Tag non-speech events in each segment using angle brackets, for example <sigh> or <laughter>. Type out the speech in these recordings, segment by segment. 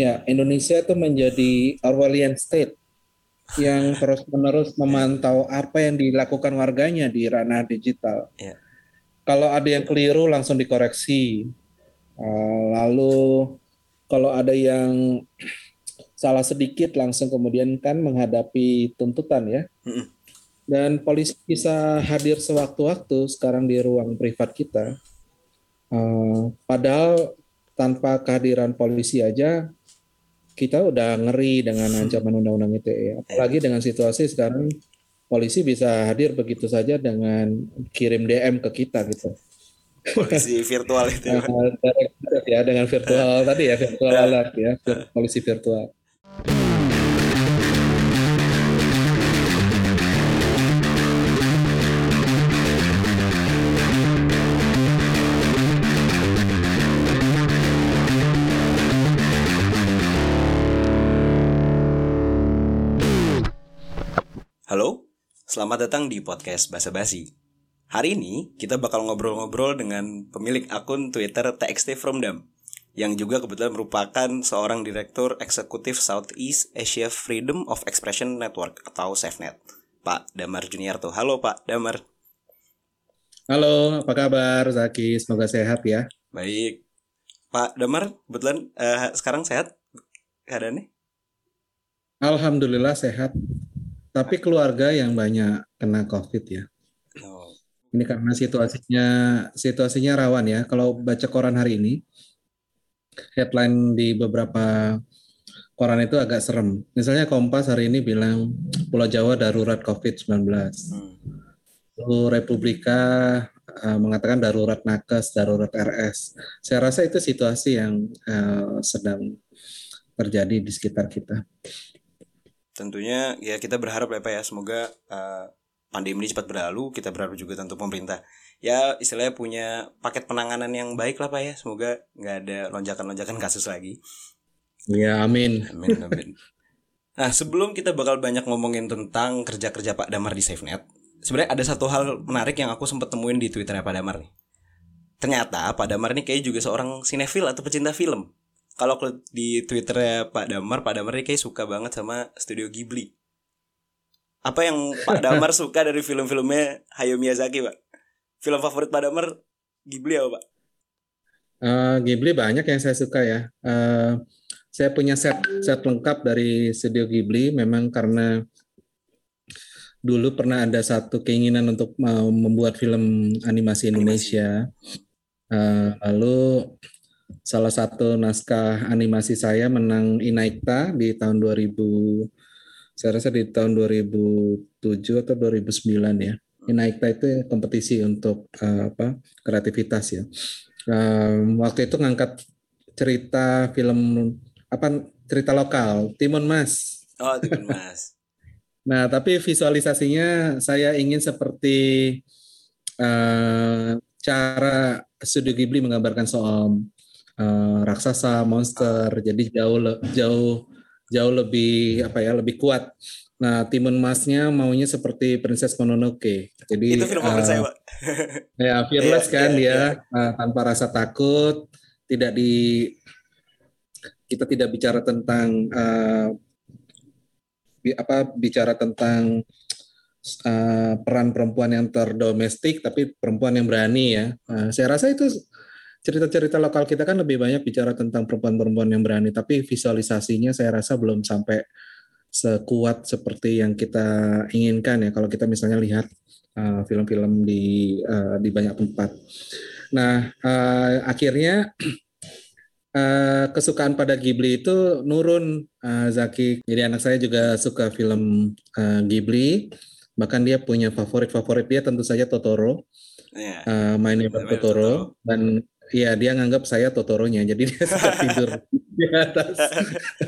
Ya, Indonesia itu menjadi Orwellian state yang terus-menerus memantau apa yang dilakukan warganya di ranah digital. Ya. Kalau ada yang keliru langsung dikoreksi. Uh, lalu kalau ada yang salah sedikit langsung kemudian kan menghadapi tuntutan ya. Dan polisi bisa hadir sewaktu-waktu sekarang di ruang privat kita. Uh, padahal tanpa kehadiran polisi aja kita udah ngeri dengan ancaman undang-undang ITE. Apalagi dengan situasi sekarang polisi bisa hadir begitu saja dengan kirim DM ke kita gitu. Polisi virtual itu. Ya, dengan virtual <laughs> tadi ya virtual alert ya, polisi virtual. Selamat datang di podcast Basa Basi. Hari ini kita bakal ngobrol-ngobrol dengan pemilik akun Twitter TXT From Dam yang juga kebetulan merupakan seorang direktur eksekutif Southeast Asia Freedom of Expression Network atau SafeNet. Pak Damar Juniarto. Halo Pak Damar. Halo, apa kabar Zaki? Semoga sehat ya. Baik. Pak Damar, kebetulan uh, sekarang sehat keadaannya? Alhamdulillah sehat tapi keluarga yang banyak kena COVID ya. Oh. Ini karena situasinya situasinya rawan ya. Kalau baca koran hari ini, headline di beberapa koran itu agak serem. Misalnya Kompas hari ini bilang Pulau Jawa darurat COVID-19. Hmm. Lalu Republika uh, mengatakan darurat nakes, darurat RS. Saya rasa itu situasi yang uh, sedang terjadi di sekitar kita tentunya ya kita berharap ya Pak ya. Semoga uh, pandemi ini cepat berlalu kita berharap juga tentu pemerintah ya istilahnya punya paket penanganan yang baik lah Pak ya. Semoga nggak ada lonjakan-lonjakan kasus lagi. Ya amin. Amin amin. Nah sebelum kita bakal banyak ngomongin tentang kerja-kerja Pak Damar di SafeNet sebenarnya ada satu hal menarik yang aku sempat temuin di twitternya Pak Damar nih. Ternyata Pak Damar ini kayak juga seorang sinetfil atau pecinta film kalau di twitternya Pak Damar Pak Damar ini kayak suka banget sama studio Ghibli. Apa yang Pak <laughs> Damar suka dari film-filmnya Hayao Miyazaki Pak? Film favorit Pak Damar Ghibli apa Pak? Uh, Ghibli banyak yang saya suka ya. Uh, saya punya set set lengkap dari studio Ghibli. Memang karena dulu pernah ada satu keinginan untuk mau membuat film animasi Indonesia. Uh, lalu salah satu naskah animasi saya menang Inaikta di tahun 2000 saya rasa di tahun 2007 atau 2009 ya. Inaikta itu kompetisi untuk uh, apa kreativitas ya. Um, waktu itu ngangkat cerita film apa cerita lokal Timun Mas. Oh Timun Mas. <laughs> nah tapi visualisasinya saya ingin seperti uh, cara Studio Ghibli menggambarkan soal uh, raksasa, monster, jadi jauh jauh jauh lebih apa ya lebih kuat. Nah, Timun Masnya maunya seperti Princess Mononoke. Jadi itu film uh, saya, Pak. <laughs> ya, fearless yeah, kan yeah, dia yeah. Uh, tanpa rasa takut, tidak di kita tidak bicara tentang uh, bi, apa bicara tentang uh, peran perempuan yang terdomestik tapi perempuan yang berani ya. Uh, saya rasa itu cerita-cerita lokal kita kan lebih banyak bicara tentang perempuan-perempuan yang berani, tapi visualisasinya saya rasa belum sampai sekuat seperti yang kita inginkan ya kalau kita misalnya lihat uh, film-film uh, di uh, di banyak tempat. Nah, uh, akhirnya uh, <clears throat> kesukaan pada Ghibli itu nurun uh, Zaki. Jadi anak saya juga suka film uh, Ghibli. Bahkan dia punya favorit-favorit dia tentu saja Totoro. Yeah. Uh, My Neighbor Totoro. Totoro dan Iya, dia nganggap saya Totoronya, jadi dia suka <laughs> tidur di atas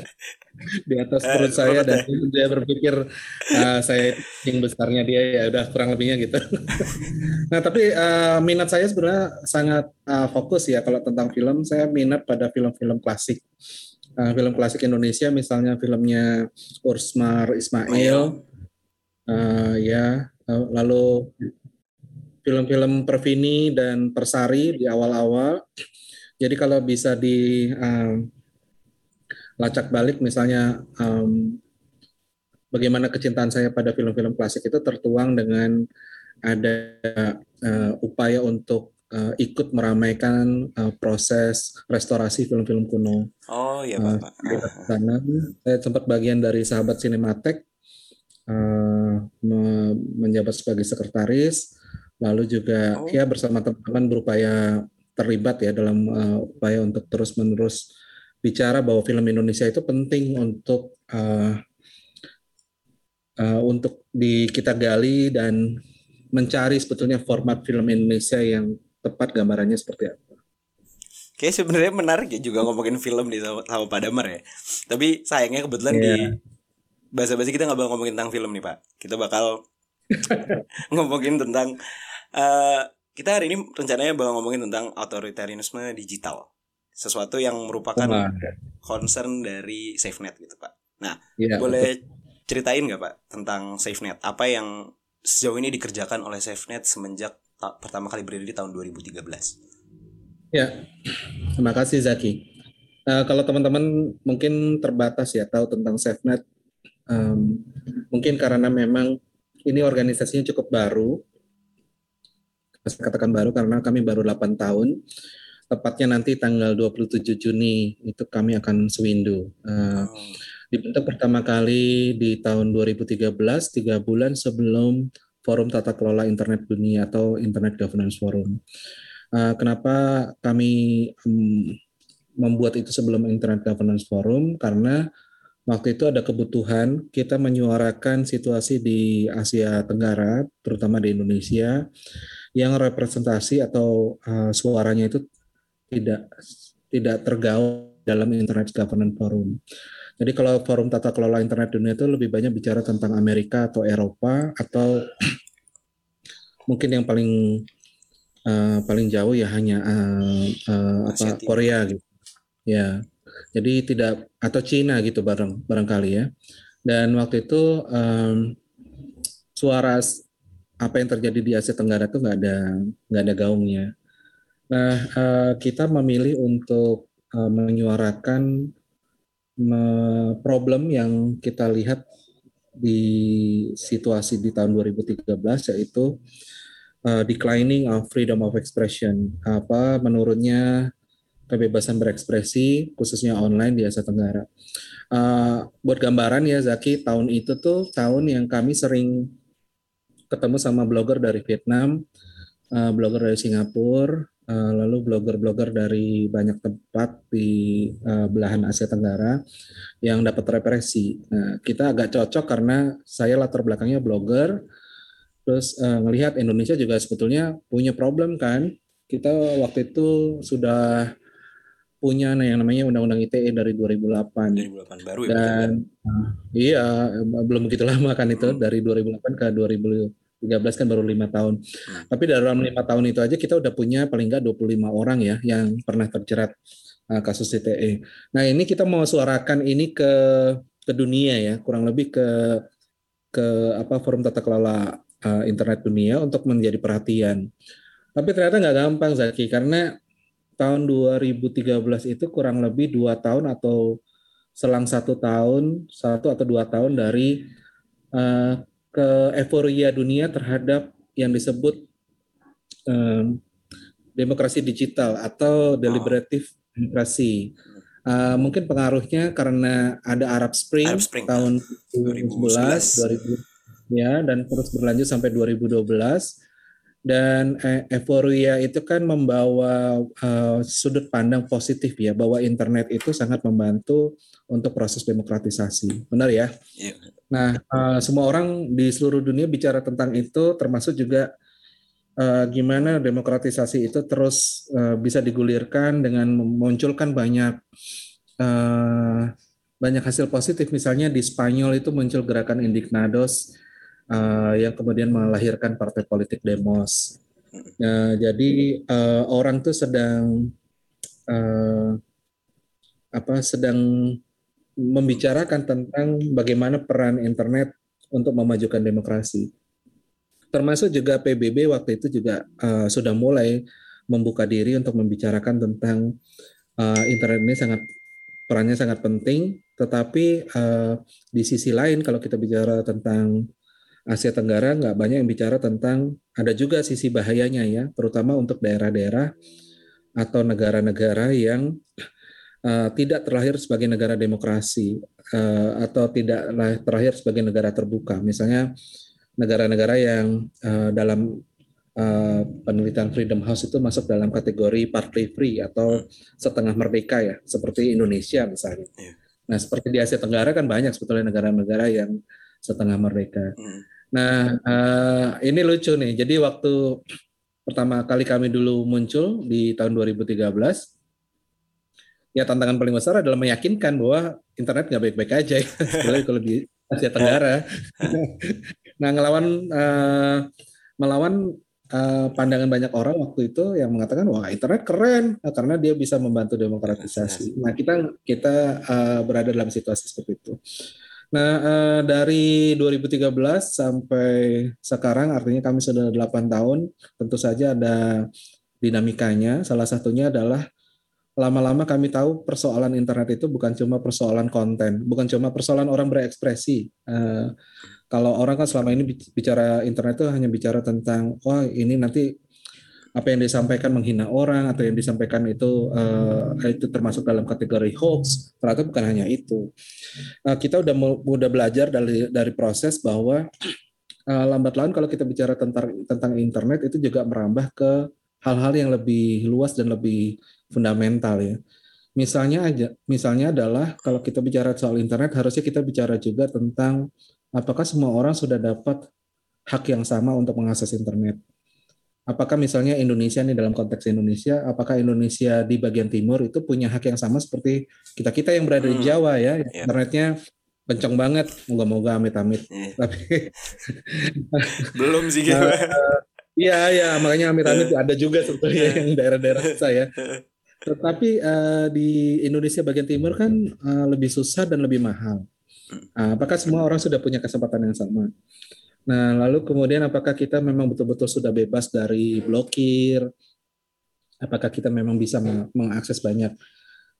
<laughs> di atas eh, perut saya dan dia berpikir uh, saya yang besarnya dia ya udah kurang lebihnya gitu. <laughs> nah, tapi uh, minat saya sebenarnya sangat uh, fokus ya kalau tentang film, saya minat pada film-film klasik. Uh, film klasik Indonesia misalnya filmnya Ursmar Ismail. Uh, ya, lalu film-film Pervini dan Persari di awal-awal. Jadi kalau bisa di um, lacak balik misalnya um, bagaimana kecintaan saya pada film-film klasik itu tertuang dengan ada uh, upaya untuk uh, ikut meramaikan uh, proses restorasi film-film kuno. Oh iya uh, Bapak. Karena saya sempat bagian dari sahabat Sinematek uh, menjabat sebagai sekretaris, lalu juga oh. ya bersama teman-teman berupaya terlibat ya dalam uh, upaya untuk terus-menerus bicara bahwa film Indonesia itu penting untuk uh, uh, untuk di kita gali dan mencari sebetulnya format film Indonesia yang tepat gambarannya seperti apa. Oke sebenarnya menarik ya juga ngomongin film di sama, sama Pak Damar ya. Tapi sayangnya kebetulan yeah. di bahasa bahasa kita nggak bakal ngomongin tentang film nih Pak. Kita bakal <laughs> ngomongin tentang uh, kita hari ini rencananya bakal ngomongin tentang otoritarianisme digital. Sesuatu yang merupakan oh, concern dari SafeNet gitu Pak. Nah, yeah, boleh betul. ceritain nggak Pak tentang SafeNet? Apa yang sejauh ini dikerjakan oleh SafeNet semenjak pertama kali berdiri di tahun 2013? Ya, terima kasih Zaki. Uh, kalau teman-teman mungkin terbatas ya tahu tentang SafeNet, um, mungkin karena memang ini organisasinya cukup baru, saya katakan baru karena kami baru 8 tahun, tepatnya nanti tanggal 27 Juni itu kami akan swindu. Uh, oh. Dibentuk pertama kali di tahun 2013, tiga bulan sebelum Forum Tata Kelola Internet Dunia atau Internet Governance Forum. Uh, kenapa kami um, membuat itu sebelum Internet Governance Forum? Karena waktu itu ada kebutuhan kita menyuarakan situasi di Asia Tenggara, terutama di Indonesia, yang representasi atau uh, suaranya itu tidak tidak tergaul dalam Internet Governance Forum. Jadi kalau forum tata kelola internet dunia itu lebih banyak bicara tentang Amerika atau Eropa atau <clears throat> mungkin yang paling uh, paling jauh ya hanya uh, uh, apa Korea gitu. Ya. Jadi tidak atau Cina gitu bareng barangkali ya. Dan waktu itu um, suara apa yang terjadi di Asia Tenggara itu nggak ada nggak ada gaungnya. Nah, uh, kita memilih untuk uh, menyuarakan problem yang kita lihat di situasi di tahun 2013 yaitu uh, declining of freedom of expression apa menurunnya kebebasan berekspresi khususnya online di Asia Tenggara. Uh, buat gambaran ya Zaki tahun itu tuh tahun yang kami sering ketemu sama blogger dari Vietnam, uh, blogger dari Singapura, uh, lalu blogger-blogger dari banyak tempat di uh, belahan Asia Tenggara yang dapat represi. Nah, kita agak cocok karena saya latar belakangnya blogger, terus uh, ngelihat Indonesia juga sebetulnya punya problem kan. Kita waktu itu sudah punya yang namanya Undang-Undang ITE dari 2008. 2008 baru ya. Dan uh, iya belum begitu lama kan itu hmm. dari 2008 ke 2000 13 kan baru lima tahun. Hmm. Tapi dalam lima tahun itu aja kita udah punya paling nggak 25 orang ya yang pernah terjerat uh, kasus CTE. Nah ini kita mau suarakan ini ke ke dunia ya, kurang lebih ke ke apa forum tata kelola uh, internet dunia untuk menjadi perhatian. Tapi ternyata nggak gampang Zaki karena tahun 2013 itu kurang lebih dua tahun atau selang satu tahun satu atau dua tahun dari uh, ke euforia dunia terhadap yang disebut um, demokrasi digital atau deliberatif demokrasi. Uh, mungkin pengaruhnya karena ada Arab Spring, Arab Spring. tahun 2011, 2000 ya dan terus berlanjut sampai 2012 dan eh, euforia itu kan membawa uh, sudut pandang positif ya bahwa internet itu sangat membantu untuk proses demokratisasi. Benar ya? Yeah. Nah, uh, semua orang di seluruh dunia bicara tentang itu, termasuk juga uh, gimana demokratisasi itu terus uh, bisa digulirkan dengan memunculkan banyak uh, banyak hasil positif. Misalnya di Spanyol itu muncul gerakan Indignados uh, yang kemudian melahirkan partai politik Demos. Uh, jadi uh, orang tuh sedang uh, apa sedang membicarakan tentang bagaimana peran internet untuk memajukan demokrasi. Termasuk juga PBB waktu itu juga uh, sudah mulai membuka diri untuk membicarakan tentang uh, internet ini sangat perannya sangat penting. Tetapi uh, di sisi lain kalau kita bicara tentang Asia Tenggara nggak banyak yang bicara tentang ada juga sisi bahayanya ya, terutama untuk daerah-daerah atau negara-negara yang uh, tidak terlahir sebagai negara demokrasi uh, atau tidak terlahir sebagai negara terbuka. Misalnya negara-negara yang uh, dalam uh, penelitian Freedom House itu masuk dalam kategori partly free atau setengah merdeka ya, seperti Indonesia misalnya. Yeah. Nah, seperti di Asia Tenggara kan banyak sebetulnya negara-negara yang setengah merdeka. Mm. Nah, uh, ini lucu nih. Jadi waktu pertama kali kami dulu muncul di tahun 2013, ya tantangan paling besar adalah meyakinkan bahwa internet nggak baik-baik aja ya, <laughs> kalau di Asia Tenggara. <laughs> nah, ngelawan uh, melawan uh, pandangan banyak orang waktu itu yang mengatakan wah internet keren karena dia bisa membantu demokratisasi. Nah kita kita uh, berada dalam situasi seperti itu. Nah uh, dari 2013 sampai sekarang artinya kami sudah 8 tahun. Tentu saja ada dinamikanya. Salah satunya adalah lama-lama kami tahu persoalan internet itu bukan cuma persoalan konten, bukan cuma persoalan orang berekspresi. Uh, kalau orang kan selama ini bicara internet itu hanya bicara tentang wah ini nanti apa yang disampaikan menghina orang atau yang disampaikan itu uh, itu termasuk dalam kategori hoax ternyata bukan hanya itu uh, kita udah udah belajar dari dari proses bahwa uh, lambat laun kalau kita bicara tentang tentang internet itu juga merambah ke hal-hal yang lebih luas dan lebih fundamental ya misalnya aja misalnya adalah kalau kita bicara soal internet harusnya kita bicara juga tentang apakah semua orang sudah dapat hak yang sama untuk mengakses internet? Apakah misalnya Indonesia nih dalam konteks Indonesia, apakah Indonesia di bagian timur itu punya hak yang sama seperti kita kita yang berada di hmm. Jawa ya, yeah. internetnya kencang banget, moga-moga amit-amit. Yeah. <laughs> Tapi belum sih gitu. Iya ya, makanya amit-amit ada juga sebetulnya yang daerah-daerah saya. Tetapi uh, di Indonesia bagian timur kan uh, lebih susah dan lebih mahal. Nah, apakah semua orang sudah punya kesempatan yang sama? Nah, lalu kemudian apakah kita memang betul-betul sudah bebas dari blokir? Apakah kita memang bisa mengakses banyak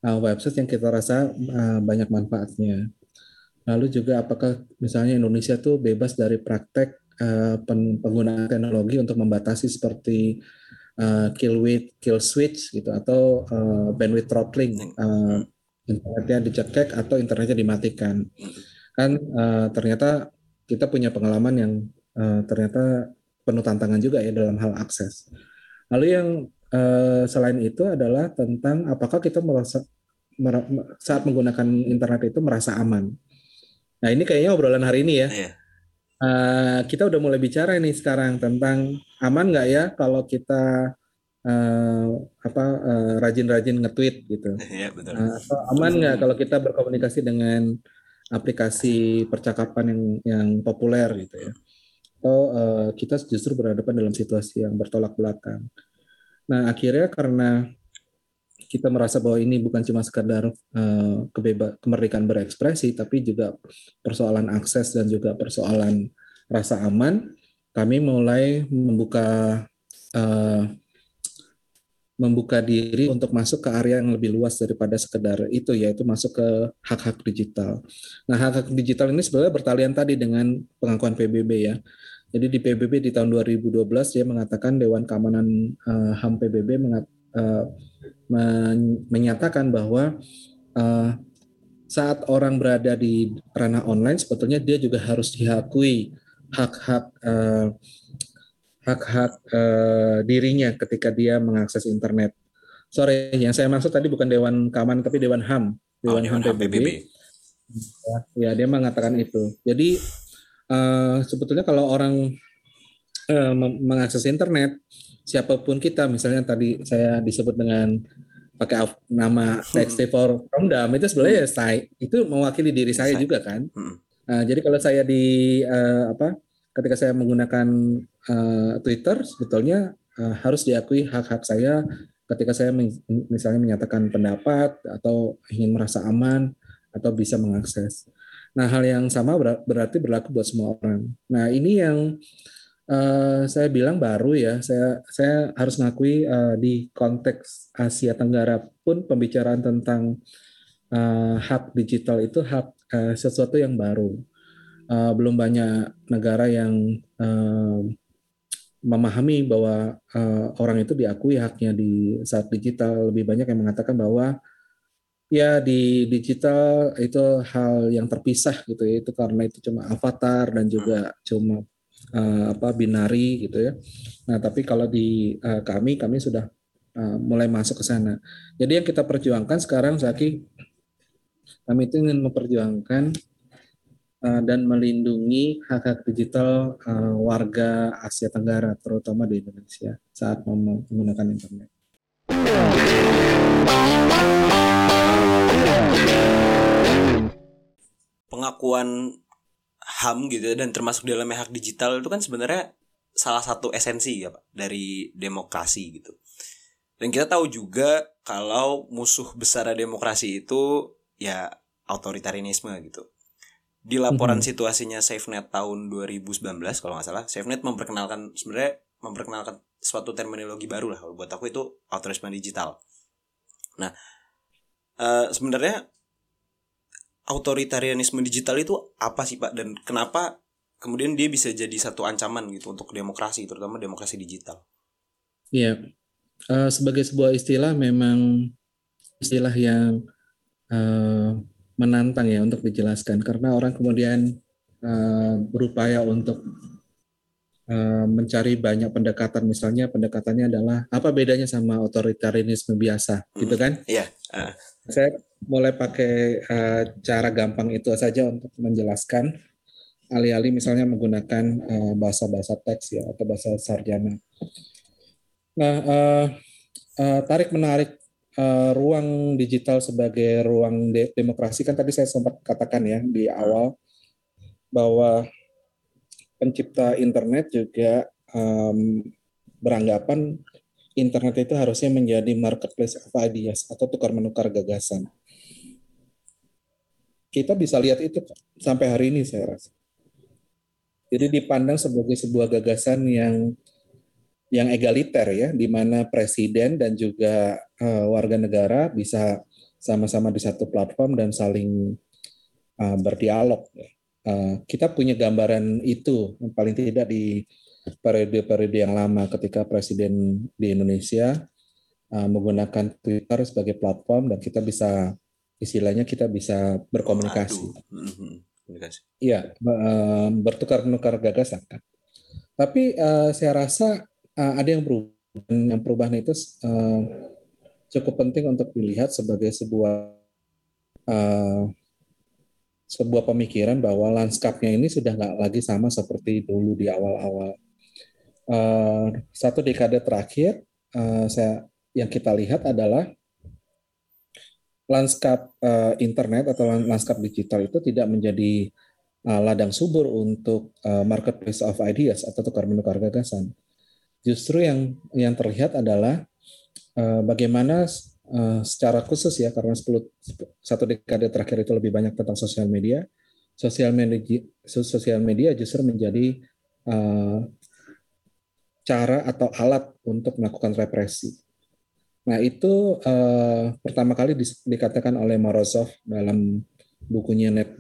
uh, website yang kita rasa uh, banyak manfaatnya? Lalu juga apakah misalnya Indonesia tuh bebas dari praktek uh, penggunaan teknologi untuk membatasi seperti kill width, kill switch gitu atau bandwidth throttling, uh, internetnya dicekek atau internetnya dimatikan kan ternyata kita punya pengalaman yang uh, ternyata penuh tantangan juga ya dalam hal akses lalu yang uh, selain itu adalah tentang apakah kita merasa saat menggunakan internet itu merasa aman nah ini kayaknya obrolan hari ini ya uh, kita udah mulai bicara ini sekarang tentang aman nggak ya kalau kita uh, apa uh, rajin-rajin nge-tweet gitu. Iya betul. Uh, aman nggak kalau kita berkomunikasi dengan aplikasi percakapan yang yang populer gitu ya. Atau uh, kita justru berhadapan dalam situasi yang bertolak belakang. Nah akhirnya karena kita merasa bahwa ini bukan cuma sekadar uh, kebeba kemerdekaan berekspresi, tapi juga persoalan akses dan juga persoalan rasa aman, kami mulai membuka uh, membuka diri untuk masuk ke area yang lebih luas daripada sekedar itu yaitu masuk ke hak-hak digital. Nah, hak-hak digital ini sebenarnya bertalian tadi dengan pengakuan PBB ya. Jadi di PBB di tahun 2012 dia mengatakan Dewan Keamanan uh, HAM PBB mengat, uh, men menyatakan bahwa uh, saat orang berada di ranah online sebetulnya dia juga harus diakui hak-hak uh, hak-hak uh, dirinya ketika dia mengakses internet. Sorry, yang saya maksud tadi bukan Dewan Keamanan tapi Dewan HAM, Dewan, oh, HAM PBB. PBB. Ya, dia mengatakan itu. Jadi uh, sebetulnya kalau orang uh, mengakses internet, siapa pun kita, misalnya tadi saya disebut dengan pakai nama TXT for Romdam itu sebenarnya ya saya itu mewakili diri saya juga kan. Nah, jadi kalau saya di uh, apa ketika saya menggunakan uh, Twitter sebetulnya uh, harus diakui hak-hak saya ketika saya misalnya menyatakan pendapat atau ingin merasa aman atau bisa mengakses. Nah, hal yang sama berarti berlaku buat semua orang. Nah, ini yang uh, saya bilang baru ya. Saya saya harus ngakui uh, di konteks Asia Tenggara pun pembicaraan tentang uh, hak digital itu hak uh, sesuatu yang baru. Uh, belum banyak negara yang uh, memahami bahwa uh, orang itu diakui haknya di saat digital. Lebih banyak yang mengatakan bahwa ya di digital itu hal yang terpisah gitu ya. Itu karena itu cuma avatar dan juga cuma uh, apa binari gitu ya. Nah, tapi kalau di uh, kami kami sudah uh, mulai masuk ke sana. Jadi yang kita perjuangkan sekarang Zaki kami itu ingin memperjuangkan dan melindungi hak-hak digital uh, warga Asia Tenggara, terutama di Indonesia saat menggunakan internet. Pengakuan HAM gitu ya, dan termasuk dalamnya hak digital itu kan sebenarnya salah satu esensi ya Pak dari demokrasi gitu. Dan kita tahu juga kalau musuh besar demokrasi itu ya otoritarianisme gitu. Di laporan mm -hmm. situasinya SafeNet tahun 2019 kalau nggak salah, SafeNet memperkenalkan sebenarnya memperkenalkan suatu terminologi baru lah buat aku itu otorisme digital. Nah, uh, sebenarnya otoritarianisme digital itu apa sih Pak dan kenapa kemudian dia bisa jadi satu ancaman gitu untuk demokrasi terutama demokrasi digital? Iya, uh, sebagai sebuah istilah memang istilah yang uh, menantang ya untuk dijelaskan karena orang kemudian uh, berupaya untuk uh, mencari banyak pendekatan misalnya pendekatannya adalah apa bedanya sama otoritarianisme biasa hmm, gitu kan? Iya. Uh. Saya mulai pakai uh, cara gampang itu saja untuk menjelaskan alih-alih misalnya menggunakan uh, bahasa-bahasa teks ya atau bahasa sarjana. Nah, uh, uh, tarik menarik uh, ruang digital sebagai ruang de demokrasi kan tadi saya sempat katakan ya di awal bahwa pencipta internet juga um, beranggapan internet itu harusnya menjadi marketplace of ideas atau tukar menukar gagasan. Kita bisa lihat itu sampai hari ini saya rasa. Jadi dipandang sebagai sebuah gagasan yang yang egaliter ya, di mana presiden dan juga uh, warga negara bisa sama-sama di satu platform dan saling uh, berdialog. Uh, kita punya gambaran itu paling tidak di periode-periode yang lama ketika presiden di Indonesia uh, menggunakan Twitter sebagai platform dan kita bisa istilahnya kita bisa berkomunikasi. Iya, uh, bertukar-tukar gagasan kan. Tapi uh, saya rasa uh, ada yang berubah. Yang perubahan itu uh, cukup penting untuk dilihat sebagai sebuah uh, sebuah pemikiran bahwa lanskapnya ini sudah nggak lagi sama seperti dulu di awal-awal. Uh, satu dekade terakhir, uh, saya yang kita lihat adalah lanskap uh, internet atau lanskap digital itu tidak menjadi uh, ladang subur untuk uh, marketplace of ideas atau tukar menukar gagasan Justru yang yang terlihat adalah uh, bagaimana uh, secara khusus ya karena 10 satu dekade terakhir itu lebih banyak tentang sosial media. Sosial media sosial media justru menjadi uh, cara atau alat untuk melakukan represi. Nah itu uh, pertama kali di, dikatakan oleh Morozov dalam bukunya Net,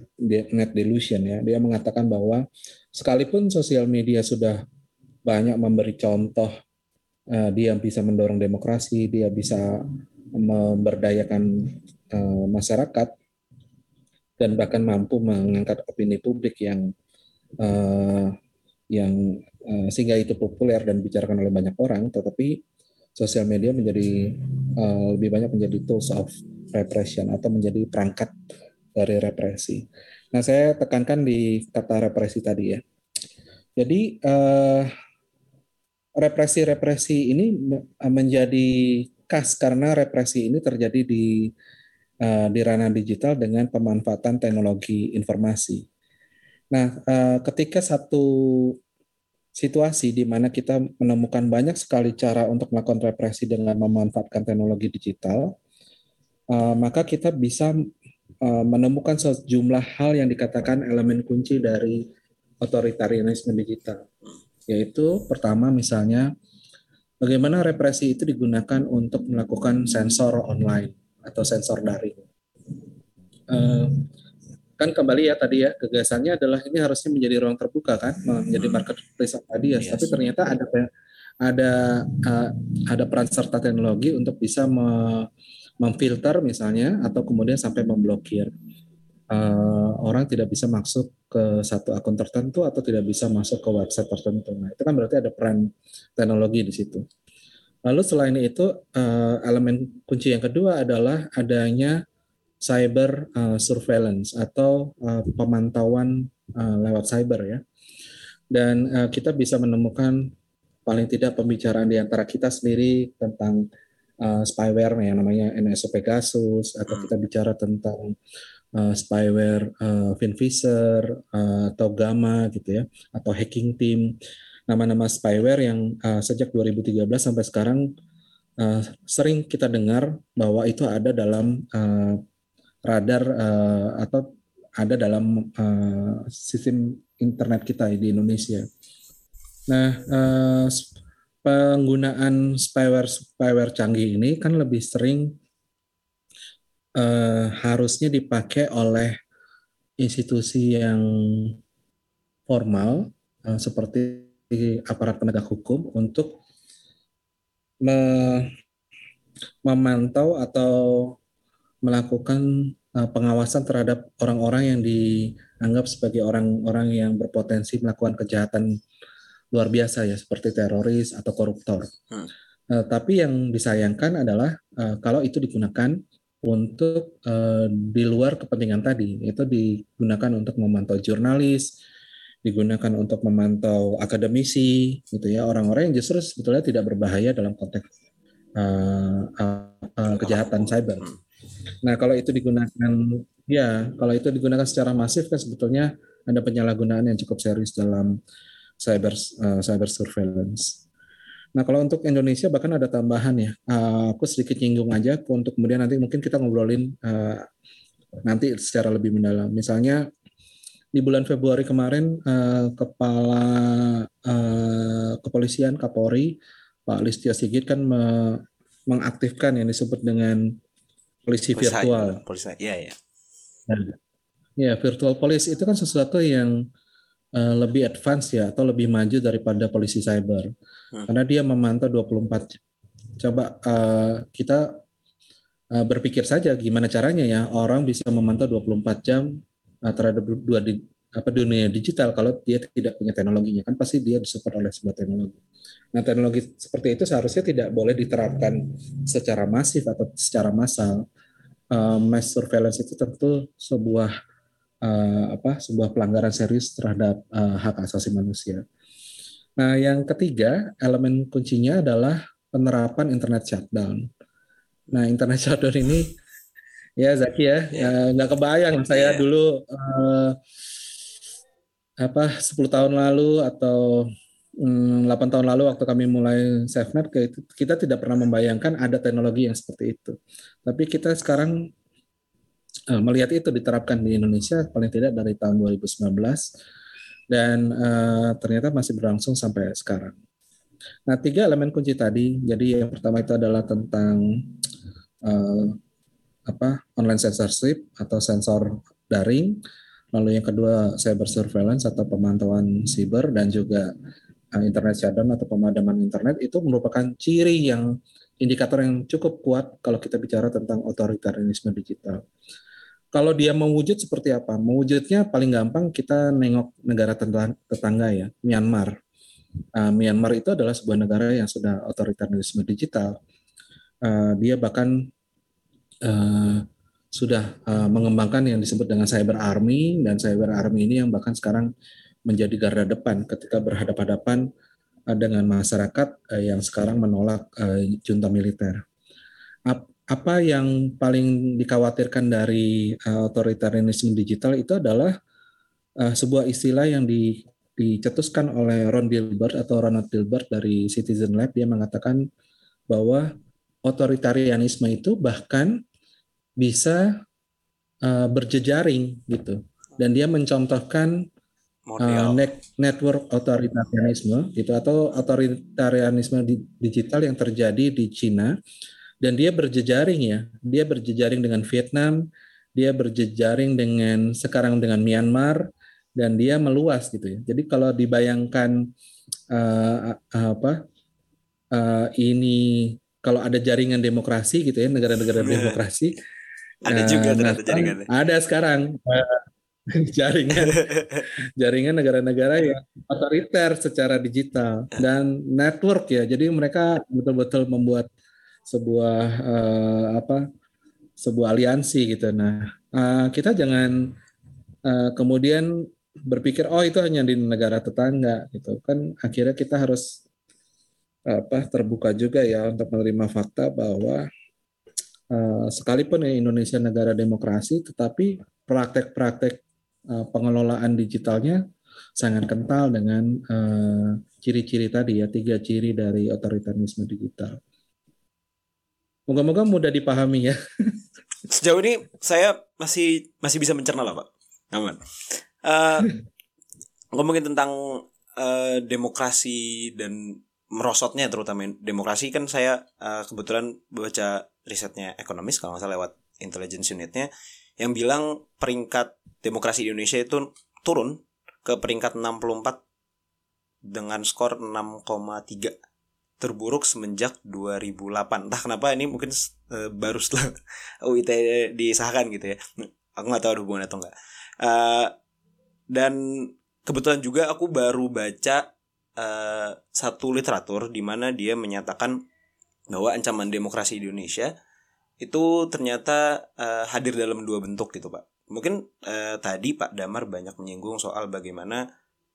Net Delusion ya. Dia mengatakan bahwa sekalipun sosial media sudah banyak memberi contoh uh, dia bisa mendorong demokrasi, dia bisa memberdayakan uh, masyarakat dan bahkan mampu mengangkat opini publik yang uh, yang sehingga itu populer dan dibicarakan oleh banyak orang, tetapi sosial media menjadi lebih banyak menjadi tools of repression atau menjadi perangkat dari represi. Nah, saya tekankan di kata represi tadi ya. Jadi uh, represi-represi ini menjadi khas karena represi ini terjadi di uh, di ranah digital dengan pemanfaatan teknologi informasi. Nah, uh, ketika satu situasi di mana kita menemukan banyak sekali cara untuk melakukan represi dengan memanfaatkan teknologi digital, uh, maka kita bisa menemukan sejumlah hal yang dikatakan elemen kunci dari otoritarianisme digital yaitu pertama misalnya bagaimana represi itu digunakan untuk melakukan sensor online atau sensor daring. uh, kan kembali ya tadi ya gagasannya adalah ini harusnya menjadi ruang terbuka kan menjadi hmm. marketplace tadi ya yes. tapi ternyata ada ada uh, ada peran serta teknologi untuk bisa me, memfilter misalnya atau kemudian sampai memblokir uh, orang tidak bisa masuk ke satu akun tertentu atau tidak bisa masuk ke website tertentu. Nah, itu kan berarti ada peran teknologi di situ. Lalu selain itu uh, elemen kunci yang kedua adalah adanya cyber uh, surveillance atau uh, pemantauan uh, lewat cyber ya. Dan uh, kita bisa menemukan paling tidak pembicaraan di antara kita sendiri tentang uh, spyware yang namanya NSO Pegasus atau kita bicara tentang uh, spyware uh, Finvisor uh, atau Gamma gitu ya atau hacking team nama-nama spyware yang uh, sejak 2013 sampai sekarang uh, sering kita dengar bahwa itu ada dalam uh, radar uh, atau ada dalam uh, sistem internet kita di Indonesia. Nah, uh, penggunaan spyware spyware canggih ini kan lebih sering uh, harusnya dipakai oleh institusi yang formal uh, seperti aparat penegak hukum untuk me memantau atau melakukan uh, pengawasan terhadap orang-orang yang dianggap sebagai orang-orang yang berpotensi melakukan kejahatan luar biasa ya seperti teroris atau koruptor. Hmm. Uh, tapi yang disayangkan adalah uh, kalau itu digunakan untuk uh, di luar kepentingan tadi, itu digunakan untuk memantau jurnalis, digunakan untuk memantau akademisi, gitu ya orang-orang yang justru sebetulnya tidak berbahaya dalam konteks uh, uh, uh, kejahatan cyber. Hmm. Nah, kalau itu digunakan ya, kalau itu digunakan secara masif kan sebetulnya ada penyalahgunaan yang cukup serius dalam cyber uh, cyber surveillance. Nah, kalau untuk Indonesia bahkan ada tambahan ya. Uh, aku sedikit nyinggung aja untuk kemudian nanti mungkin kita ngobrolin uh, nanti secara lebih mendalam. Misalnya di bulan Februari kemarin uh, kepala uh, kepolisian Kapolri Pak Listio Sigit kan me mengaktifkan yang disebut dengan polisi virtual. Polisi, ya ya. Ya virtual police itu kan sesuatu yang uh, lebih advance ya atau lebih maju daripada polisi cyber. Hmm. Karena dia memantau 24 Coba uh, kita uh, berpikir saja gimana caranya ya orang bisa memantau 24 jam uh, terhadap dua di, apa dunia digital kalau dia tidak punya teknologinya kan pasti dia disupport oleh sebuah teknologi. Nah teknologi seperti itu seharusnya tidak boleh diterapkan secara masif atau secara massal. Uh, mass surveillance itu tentu sebuah uh, apa sebuah pelanggaran serius terhadap uh, hak asasi manusia. Nah yang ketiga elemen kuncinya adalah penerapan internet shutdown. Nah internet <laughs> shutdown ini ya Zaki ya nggak ya, kebayang saya yeah. dulu uh, apa 10 tahun lalu atau hmm, 8 tahun lalu waktu kami mulai SafeNet kita tidak pernah membayangkan ada teknologi yang seperti itu. Tapi kita sekarang melihat itu diterapkan di Indonesia paling tidak dari tahun 2019 dan uh, ternyata masih berlangsung sampai sekarang. Nah, tiga elemen kunci tadi. Jadi yang pertama itu adalah tentang uh, apa online censorship atau sensor daring Lalu yang kedua cyber surveillance atau pemantauan siber dan juga uh, internet shutdown atau pemadaman internet itu merupakan ciri yang indikator yang cukup kuat kalau kita bicara tentang otoritarianisme digital. Kalau dia mewujud seperti apa? Mewujudnya paling gampang kita nengok negara tetangga ya, Myanmar. Uh, Myanmar itu adalah sebuah negara yang sudah otoritarianisme digital. Uh, dia bahkan uh, sudah uh, mengembangkan yang disebut dengan cyber army dan cyber army ini yang bahkan sekarang menjadi garda depan ketika berhadapan-hadapan uh, dengan masyarakat uh, yang sekarang menolak uh, junta militer. Ap apa yang paling dikhawatirkan dari uh, otoritarianisme digital itu adalah uh, sebuah istilah yang di, dicetuskan oleh Ron Gilbert atau Ronald Gilbert dari Citizen Lab. Dia mengatakan bahwa otoritarianisme itu bahkan bisa uh, berjejaring gitu. Dan dia mencontohkan uh, net, network otoritarianisme gitu atau otoritarianisme di, digital yang terjadi di Cina dan dia berjejaring ya dia berjejaring dengan Vietnam dia berjejaring dengan sekarang dengan Myanmar dan dia meluas gitu ya. Jadi kalau dibayangkan uh, apa uh, ini kalau ada jaringan demokrasi gitu ya negara-negara iya. demokrasi ada uh, juga nah, jaringan ada sekarang uh, <laughs> jaringan jaringan negara-negara yang otoriter secara digital dan network ya jadi mereka betul-betul membuat sebuah uh, apa sebuah aliansi gitu nah uh, kita jangan uh, kemudian berpikir oh itu hanya di negara tetangga gitu kan akhirnya kita harus apa terbuka juga ya untuk menerima fakta bahwa uh, sekalipun Indonesia negara demokrasi tetapi praktek-praktek uh, pengelolaan digitalnya sangat kental dengan ciri-ciri uh, tadi ya tiga ciri dari otoritarisme digital. Moga-moga mudah dipahami ya. <laughs> Sejauh ini saya masih masih bisa mencerna lah pak, aman. Uh, <laughs> ngomongin tentang uh, demokrasi dan merosotnya terutama demokrasi kan saya uh, kebetulan baca risetnya ekonomis kalau nggak salah lewat intelligence unitnya yang bilang peringkat demokrasi di Indonesia itu turun ke peringkat 64 dengan skor 6,3 terburuk semenjak 2008 entah kenapa ini mungkin uh, baru setelah <laughs> UIT disahkan gitu ya. Aku nggak tahu ada hubungan atau enggak uh, dan kebetulan juga aku baru baca uh, satu literatur di mana dia menyatakan bahwa ancaman demokrasi di Indonesia itu ternyata uh, hadir dalam dua bentuk gitu pak. Mungkin uh, tadi Pak Damar banyak menyinggung soal bagaimana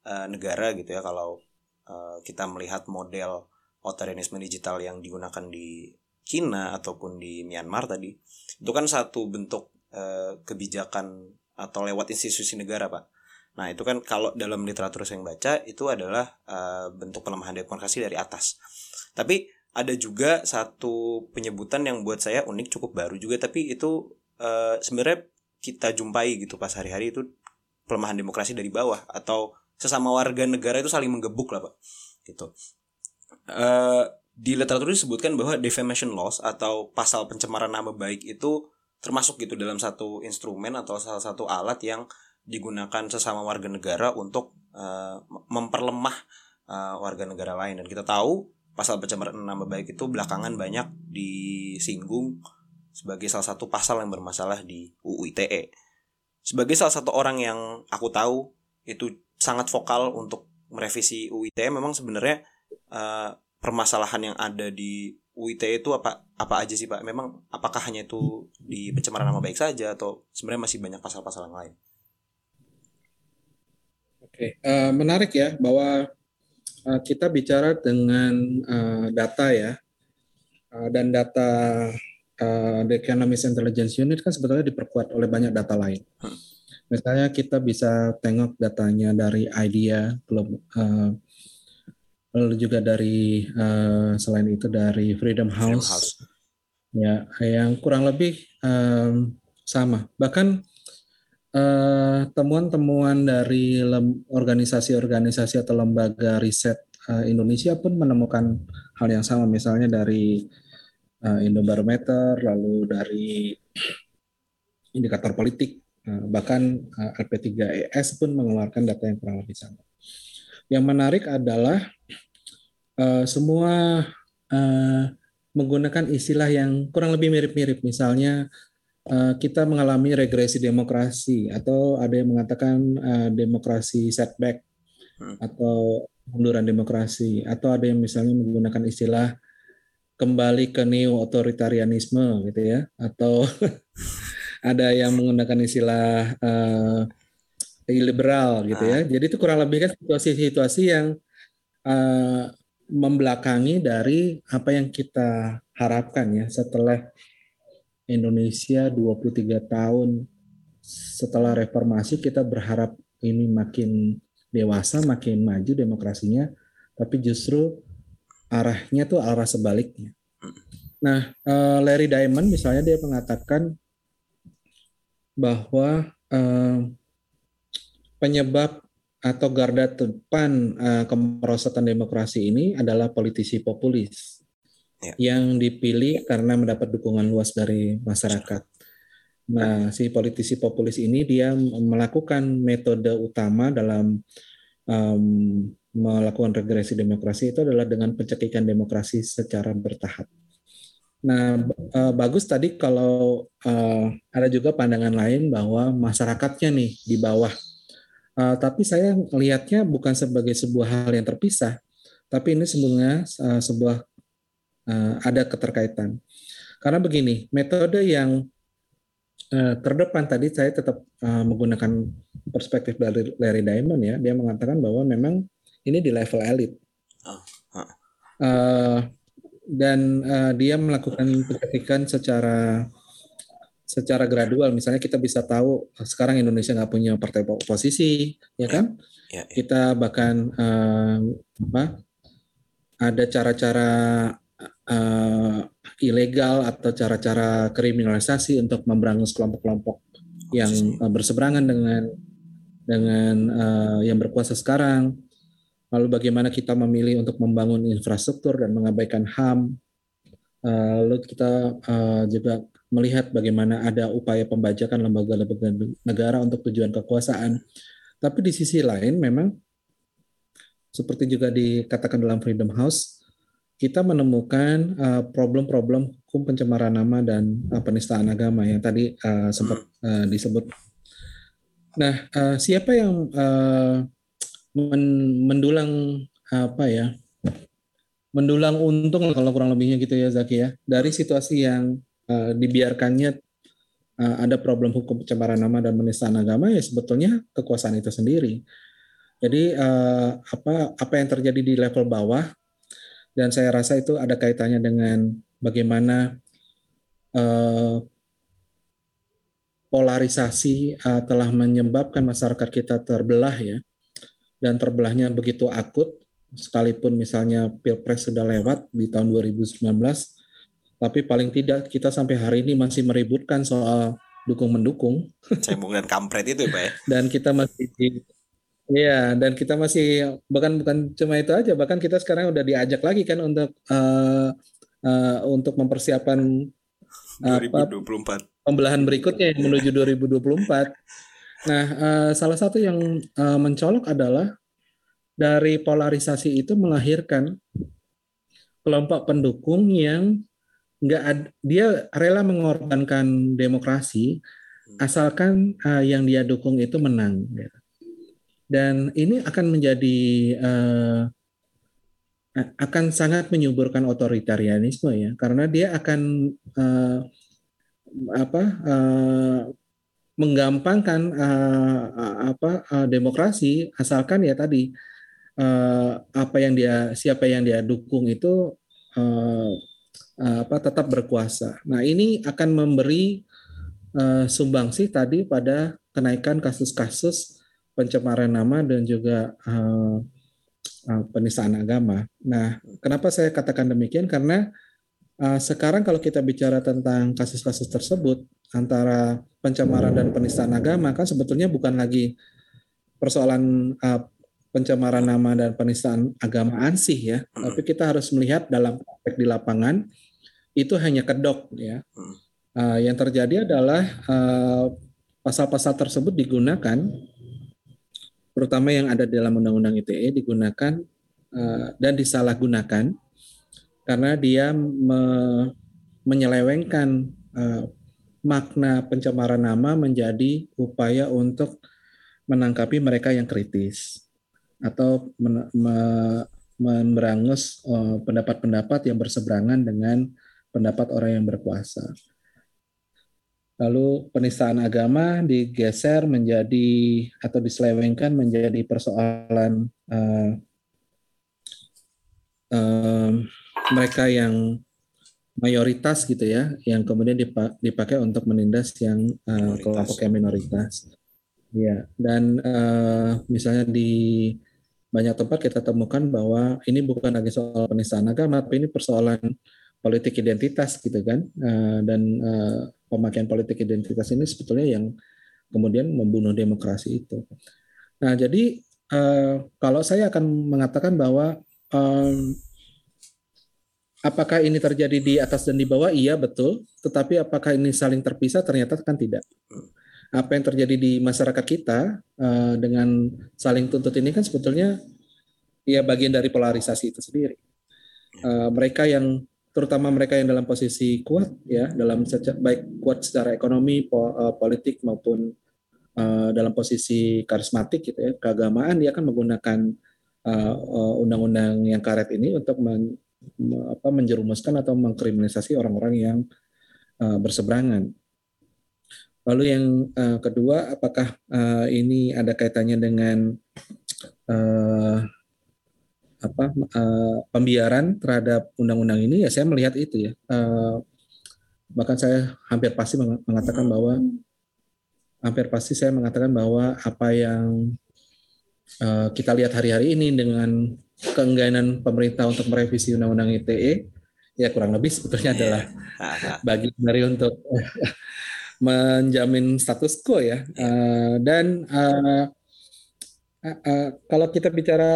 uh, negara gitu ya kalau uh, kita melihat model otoritarisme digital yang digunakan di Cina ataupun di Myanmar tadi itu kan satu bentuk uh, kebijakan atau lewat institusi negara pak Nah itu kan kalau dalam literatur yang baca itu adalah uh, bentuk pelemahan demokrasi dari atas. Tapi ada juga satu penyebutan yang buat saya unik cukup baru juga tapi itu uh, sebenarnya kita jumpai gitu pas hari-hari itu pelemahan demokrasi dari bawah atau sesama warga negara itu saling menggebuk lah pak gitu. Uh, di literatur disebutkan bahwa defamation laws atau pasal pencemaran nama baik itu termasuk gitu dalam satu instrumen atau salah satu alat yang digunakan sesama warga negara untuk uh, memperlemah uh, warga negara lain dan kita tahu pasal pencemaran nama baik itu belakangan banyak disinggung sebagai salah satu pasal yang bermasalah di UU ITE. Sebagai salah satu orang yang aku tahu itu sangat vokal untuk merevisi UU ITE memang sebenarnya uh, permasalahan yang ada di UU ITE itu apa apa aja sih Pak? Memang apakah hanya itu di pencemaran nama baik saja atau sebenarnya masih banyak pasal-pasal yang lain? Oke, uh, menarik ya bahwa uh, kita bicara dengan uh, data ya, uh, dan data uh, The Economist Intelligence Unit kan sebetulnya diperkuat oleh banyak data lain. Hmm. Misalnya kita bisa tengok datanya dari IDEA, uh, lalu juga dari uh, selain itu dari Freedom House, Freedom House. ya yang kurang lebih um, sama. Bahkan Eh, temuan-temuan dari organisasi-organisasi atau lembaga riset uh, Indonesia pun menemukan hal yang sama, misalnya dari uh, Indobarometer, lalu dari indikator politik, uh, bahkan uh, LP3ES pun mengeluarkan data yang kurang lebih sama. Yang menarik adalah uh, semua uh, menggunakan istilah yang kurang lebih mirip-mirip, misalnya Eh, kita mengalami regresi demokrasi atau ada yang mengatakan uh, demokrasi setback hmm. atau munduran demokrasi atau ada yang misalnya menggunakan istilah kembali ke neo otoritarianisme gitu ya atau <laughs> ada yang menggunakan istilah uh, liberal gitu ya. Ah. Jadi itu kurang lebih kan situasi-situasi yang uh, membelakangi dari apa yang kita harapkan ya setelah Indonesia 23 tahun setelah reformasi kita berharap ini makin dewasa, makin maju demokrasinya, tapi justru arahnya tuh arah sebaliknya. Nah, eh, Larry Diamond misalnya dia mengatakan bahwa eh, penyebab atau garda depan eh, kemerosotan demokrasi ini adalah politisi populis ya. yang dipilih karena mendapat dukungan luas dari masyarakat. Nah, si politisi populis ini dia melakukan metode utama dalam um, melakukan regresi demokrasi itu adalah dengan pencekikan demokrasi secara bertahap. Nah, uh, bagus tadi kalau uh, ada juga pandangan lain bahwa masyarakatnya nih di bawah. Uh, tapi saya melihatnya bukan sebagai sebuah hal yang terpisah, tapi ini sebenarnya uh, sebuah uh, ada keterkaitan. Karena begini, metode yang uh, terdepan tadi saya tetap uh, menggunakan perspektif dari Larry Diamond ya. Dia mengatakan bahwa memang ini di level elit. Uh, dan uh, dia melakukan penyelidikan secara secara gradual. Misalnya kita bisa tahu sekarang Indonesia nggak punya partai oposisi, ya kan? Ya, ya. Kita bahkan uh, apa? Ada cara-cara uh, ilegal atau cara-cara kriminalisasi untuk memberangus kelompok-kelompok yang uh, berseberangan dengan dengan uh, yang berkuasa sekarang. Lalu bagaimana kita memilih untuk membangun infrastruktur dan mengabaikan HAM. Uh, lalu kita uh, juga melihat bagaimana ada upaya pembajakan lembaga-lembaga negara untuk tujuan kekuasaan. Tapi di sisi lain memang seperti juga dikatakan dalam Freedom House, kita menemukan uh, problem-problem hukum pencemaran nama dan uh, penistaan agama yang tadi uh, sempat uh, disebut. Nah, uh, siapa yang uh, men mendulang apa ya? Mendulang untung kalau kurang lebihnya gitu ya Zaki ya dari situasi yang uh, dibiarkannya uh, ada problem hukum pencemaran nama dan penistaan agama ya sebetulnya kekuasaan itu sendiri. Jadi uh, apa apa yang terjadi di level bawah dan saya rasa itu ada kaitannya dengan bagaimana polarisasi telah menyebabkan masyarakat kita terbelah ya dan terbelahnya begitu akut sekalipun misalnya pilpres sudah lewat di tahun 2019 tapi paling tidak kita sampai hari ini masih meributkan soal dukung mendukung cembungan kampret itu ya pak ya? Dan kita masih Iya, dan kita masih bahkan bukan cuma itu aja, bahkan kita sekarang udah diajak lagi kan untuk uh, uh, untuk mempersiapkan 2024 apa, pembelahan berikutnya yang menuju 2024. Nah, uh, salah satu yang uh, mencolok adalah dari polarisasi itu melahirkan kelompok pendukung yang nggak dia rela mengorbankan demokrasi hmm. asalkan uh, yang dia dukung itu menang. Gitu dan ini akan menjadi uh, akan sangat menyuburkan otoritarianisme ya karena dia akan uh, apa uh, menggampangkan uh, apa uh, demokrasi asalkan ya tadi uh, apa yang dia siapa yang dia dukung itu uh, apa tetap berkuasa. Nah ini akan memberi uh, sumbangsi tadi pada kenaikan kasus-kasus pencemaran nama dan juga uh, uh, penistaan agama. Nah, kenapa saya katakan demikian? Karena uh, sekarang kalau kita bicara tentang kasus-kasus tersebut antara pencemaran dan penistaan agama kan sebetulnya bukan lagi persoalan uh, pencemaran nama dan penistaan agama ansih ya, tapi kita harus melihat dalam praktek di lapangan itu hanya kedok ya. Uh, yang terjadi adalah pasal-pasal uh, tersebut digunakan terutama yang ada dalam Undang-Undang ITE digunakan uh, dan disalahgunakan karena dia me, menyelewengkan uh, makna pencemaran nama menjadi upaya untuk menangkapi mereka yang kritis atau men, me, memberangus eh, pendapat-pendapat uh, yang berseberangan dengan pendapat orang yang berkuasa. Lalu penistaan agama digeser menjadi atau diselewengkan menjadi persoalan uh, uh, mereka yang mayoritas gitu ya, yang kemudian dipakai untuk menindas yang uh, kelompok yang minoritas. Ya, dan uh, misalnya di banyak tempat kita temukan bahwa ini bukan lagi soal penistaan agama, tapi ini persoalan politik identitas gitu kan, uh, dan uh, pemakaian politik identitas ini sebetulnya yang kemudian membunuh demokrasi itu. Nah, jadi uh, kalau saya akan mengatakan bahwa apakah ini terjadi di atas dan di bawah? Iya betul. Tetapi apakah ini saling terpisah? Ternyata kan tidak. Apa yang terjadi di masyarakat kita dengan saling tuntut ini kan sebetulnya ya bagian dari polarisasi itu sendiri. Mereka yang terutama mereka yang dalam posisi kuat ya dalam baik kuat secara ekonomi, uh, politik maupun uh, dalam posisi karismatik gitu ya keagamaan dia akan menggunakan undang-undang uh, yang karet ini untuk men, apa, menjerumuskan atau mengkriminalisasi orang-orang yang uh, berseberangan. Lalu yang uh, kedua, apakah uh, ini ada kaitannya dengan uh, apa uh, pembiaran terhadap undang-undang ini ya saya melihat itu ya. Uh, bahkan saya hampir pasti mengatakan bahwa hampir pasti saya mengatakan bahwa apa yang uh, kita lihat hari-hari ini dengan keengganan pemerintah untuk merevisi undang-undang ITE ya kurang lebih sebetulnya adalah <laughs> bagian dari untuk <laughs> menjamin status quo ya. Uh, dan uh, uh, uh, kalau kita bicara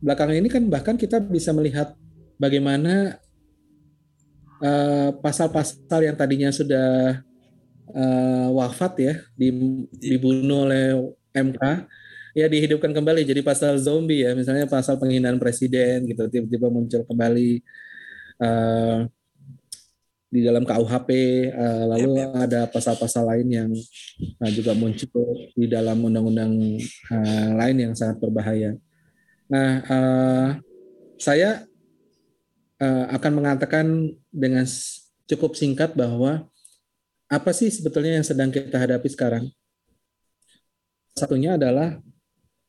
belakangan ini kan bahkan kita bisa melihat bagaimana eh, pasal-pasal uh, yang tadinya sudah uh, wafat ya di, dibunuh oleh MK ya dihidupkan kembali jadi pasal zombie ya misalnya pasal penghinaan presiden gitu tiba-tiba muncul kembali uh, di dalam KUHP uh, lalu yep, yep. ada pasal-pasal lain yang uh, juga muncul di dalam undang-undang uh, lain yang sangat berbahaya. Nah, uh, saya uh, akan mengatakan dengan cukup singkat bahwa apa sih sebetulnya yang sedang kita hadapi sekarang? Satunya adalah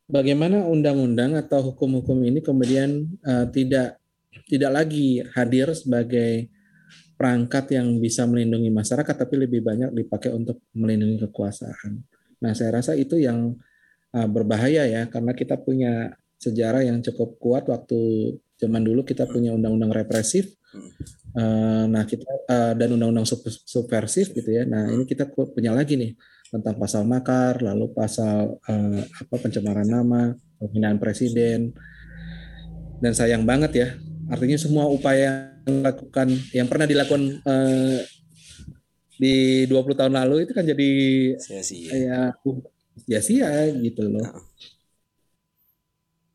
bagaimana undang-undang atau hukum-hukum ini kemudian uh, tidak tidak lagi hadir sebagai perangkat yang bisa melindungi masyarakat, tapi lebih banyak dipakai untuk melindungi kekuasaan. Nah, saya rasa itu yang berbahaya ya, karena kita punya sejarah yang cukup kuat waktu zaman dulu kita punya undang-undang represif. Uh, nah kita uh, dan undang-undang subversif gitu ya. Nah ini kita punya lagi nih tentang pasal makar lalu pasal uh, apa pencemaran nama penghinaan presiden. Dan sayang banget ya artinya semua upaya yang dilakukan yang pernah dilakukan uh, di 20 tahun lalu itu kan jadi sia-sia. ya sia-sia gitu loh.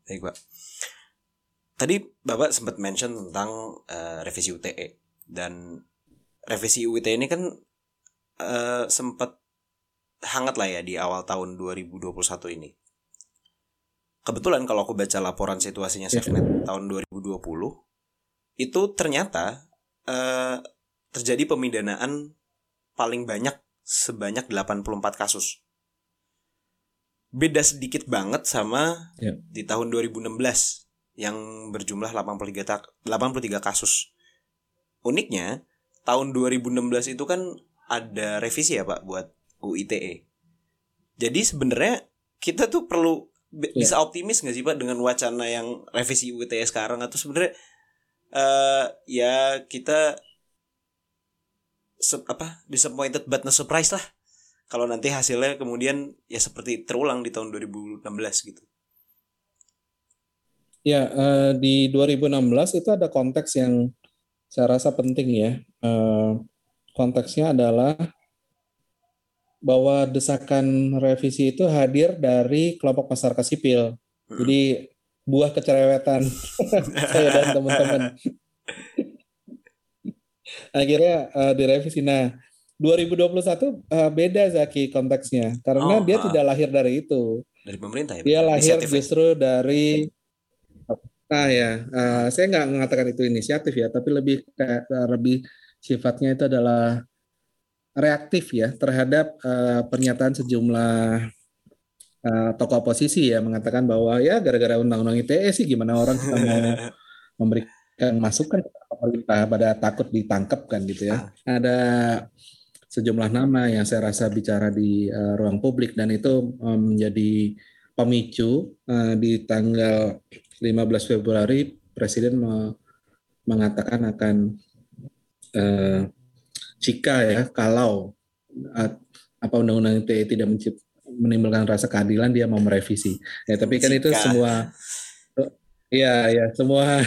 Baik, Pak. Tadi Bapak sempat mention tentang uh, revisi UTE dan revisi UTE ini kan uh, sempat hangat lah ya di awal tahun 2021 ini. Kebetulan kalau aku baca laporan situasinya iya. SafeNet tahun 2020 itu ternyata uh, terjadi pemindanaan paling banyak sebanyak 84 kasus beda sedikit banget sama yeah. di tahun 2016 yang berjumlah 83 83 kasus. Uniknya tahun 2016 itu kan ada revisi ya Pak buat UITE. Jadi sebenarnya kita tuh perlu yeah. bisa optimis nggak sih Pak dengan wacana yang revisi UITE sekarang atau sebenarnya uh, ya kita apa disappointed but no surprise lah kalau nanti hasilnya kemudian ya seperti terulang di tahun 2016 gitu. Ya, uh, di 2016 itu ada konteks yang saya rasa penting ya. Uh, konteksnya adalah bahwa desakan revisi itu hadir dari kelompok masyarakat sipil. Hmm. Jadi buah kecerewetan <laughs> saya dan teman-teman. Akhirnya uh, direvisi. Nah, 2021 uh, beda Zaki konteksnya karena oh, dia uh, tidak lahir dari itu. Dari pemerintah ya. Dia lahir inisiatif ya? justru ya? dari Nah ya, uh, saya nggak mengatakan itu inisiatif ya, tapi lebih uh, lebih sifatnya itu adalah reaktif ya terhadap uh, pernyataan sejumlah uh, tokoh oposisi ya mengatakan bahwa ya gara-gara undang-undang ITE sih gimana orang kita mau <laughs> memberikan masukan pemerintah pada takut ditangkap kan gitu ya. Ah. Ada sejumlah nama yang saya rasa bicara di uh, ruang publik dan itu menjadi um, pemicu uh, di tanggal 15 Februari Presiden me mengatakan akan uh, jika ya kalau uh, apa undang-undang ITE tidak menimbulkan rasa keadilan dia mau merevisi. Ya tapi kan jika. itu semua ya ya semua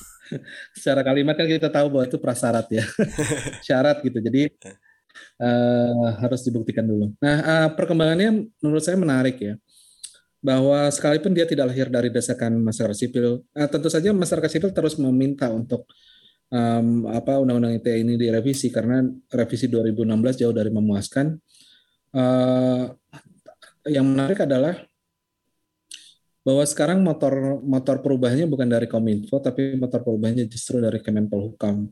<laughs> secara kalimat kan kita tahu bahwa itu prasyarat ya, <laughs> syarat gitu. Jadi uh, harus dibuktikan dulu. Nah, uh, perkembangannya menurut saya menarik ya, bahwa sekalipun dia tidak lahir dari desakan masyarakat sipil, uh, tentu saja masyarakat sipil terus meminta untuk um, apa undang-undang ITE ini direvisi karena revisi 2016 jauh dari memuaskan. Uh, yang menarik adalah bahwa sekarang motor motor perubahannya bukan dari Kominfo tapi motor perubahannya justru dari Kemenpolhukam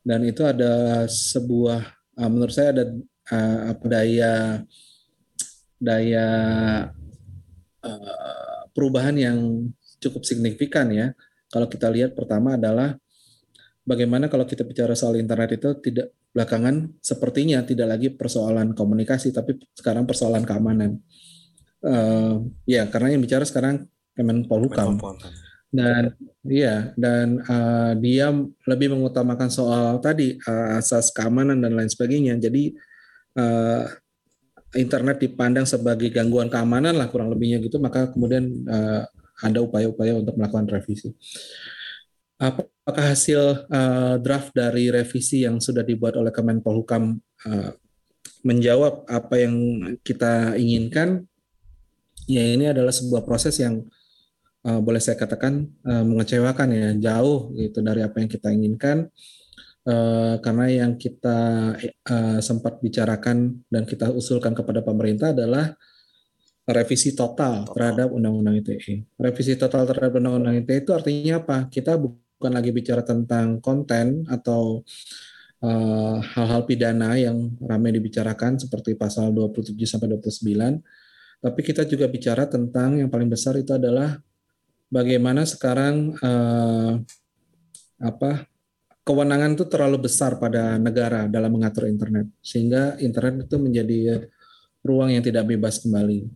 dan itu ada sebuah uh, menurut saya ada uh, daya daya uh, perubahan yang cukup signifikan ya. Kalau kita lihat pertama adalah bagaimana kalau kita bicara soal internet itu tidak belakangan sepertinya tidak lagi persoalan komunikasi tapi sekarang persoalan keamanan. Uh, ya karena yang bicara sekarang Kemenpolhukam dan iya dan uh, dia lebih mengutamakan soal tadi uh, asas keamanan dan lain sebagainya. Jadi uh, internet dipandang sebagai gangguan keamanan lah kurang lebihnya gitu maka kemudian uh, ada upaya-upaya untuk melakukan revisi. Apakah hasil uh, draft dari revisi yang sudah dibuat oleh Kemenpolhukam uh, menjawab apa yang kita inginkan? Ya ini adalah sebuah proses yang boleh saya katakan uh, mengecewakan ya jauh gitu dari apa yang kita inginkan uh, karena yang kita uh, sempat bicarakan dan kita usulkan kepada pemerintah adalah revisi total, total. terhadap undang-undang ITE. Revisi total terhadap undang-undang ITE itu artinya apa? Kita bukan lagi bicara tentang konten atau hal-hal uh, pidana yang ramai dibicarakan seperti pasal 27 sampai 29 tapi kita juga bicara tentang yang paling besar itu adalah bagaimana sekarang uh, apa kewenangan itu terlalu besar pada negara dalam mengatur internet sehingga internet itu menjadi ruang yang tidak bebas kembali.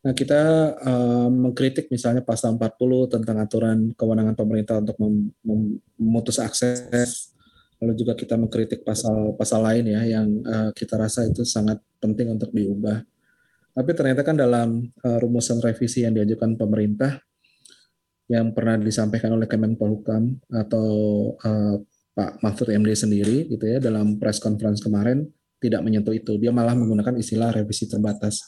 Nah, kita uh, mengkritik misalnya pasal 40 tentang aturan kewenangan pemerintah untuk mem memutus akses. Lalu juga kita mengkritik pasal-pasal lain ya yang uh, kita rasa itu sangat penting untuk diubah. Tapi ternyata kan dalam uh, rumusan revisi yang diajukan pemerintah yang pernah disampaikan oleh Kemenpolhukam atau uh, Pak Mahfud MD sendiri gitu ya dalam press conference kemarin tidak menyentuh itu. Dia malah menggunakan istilah revisi terbatas.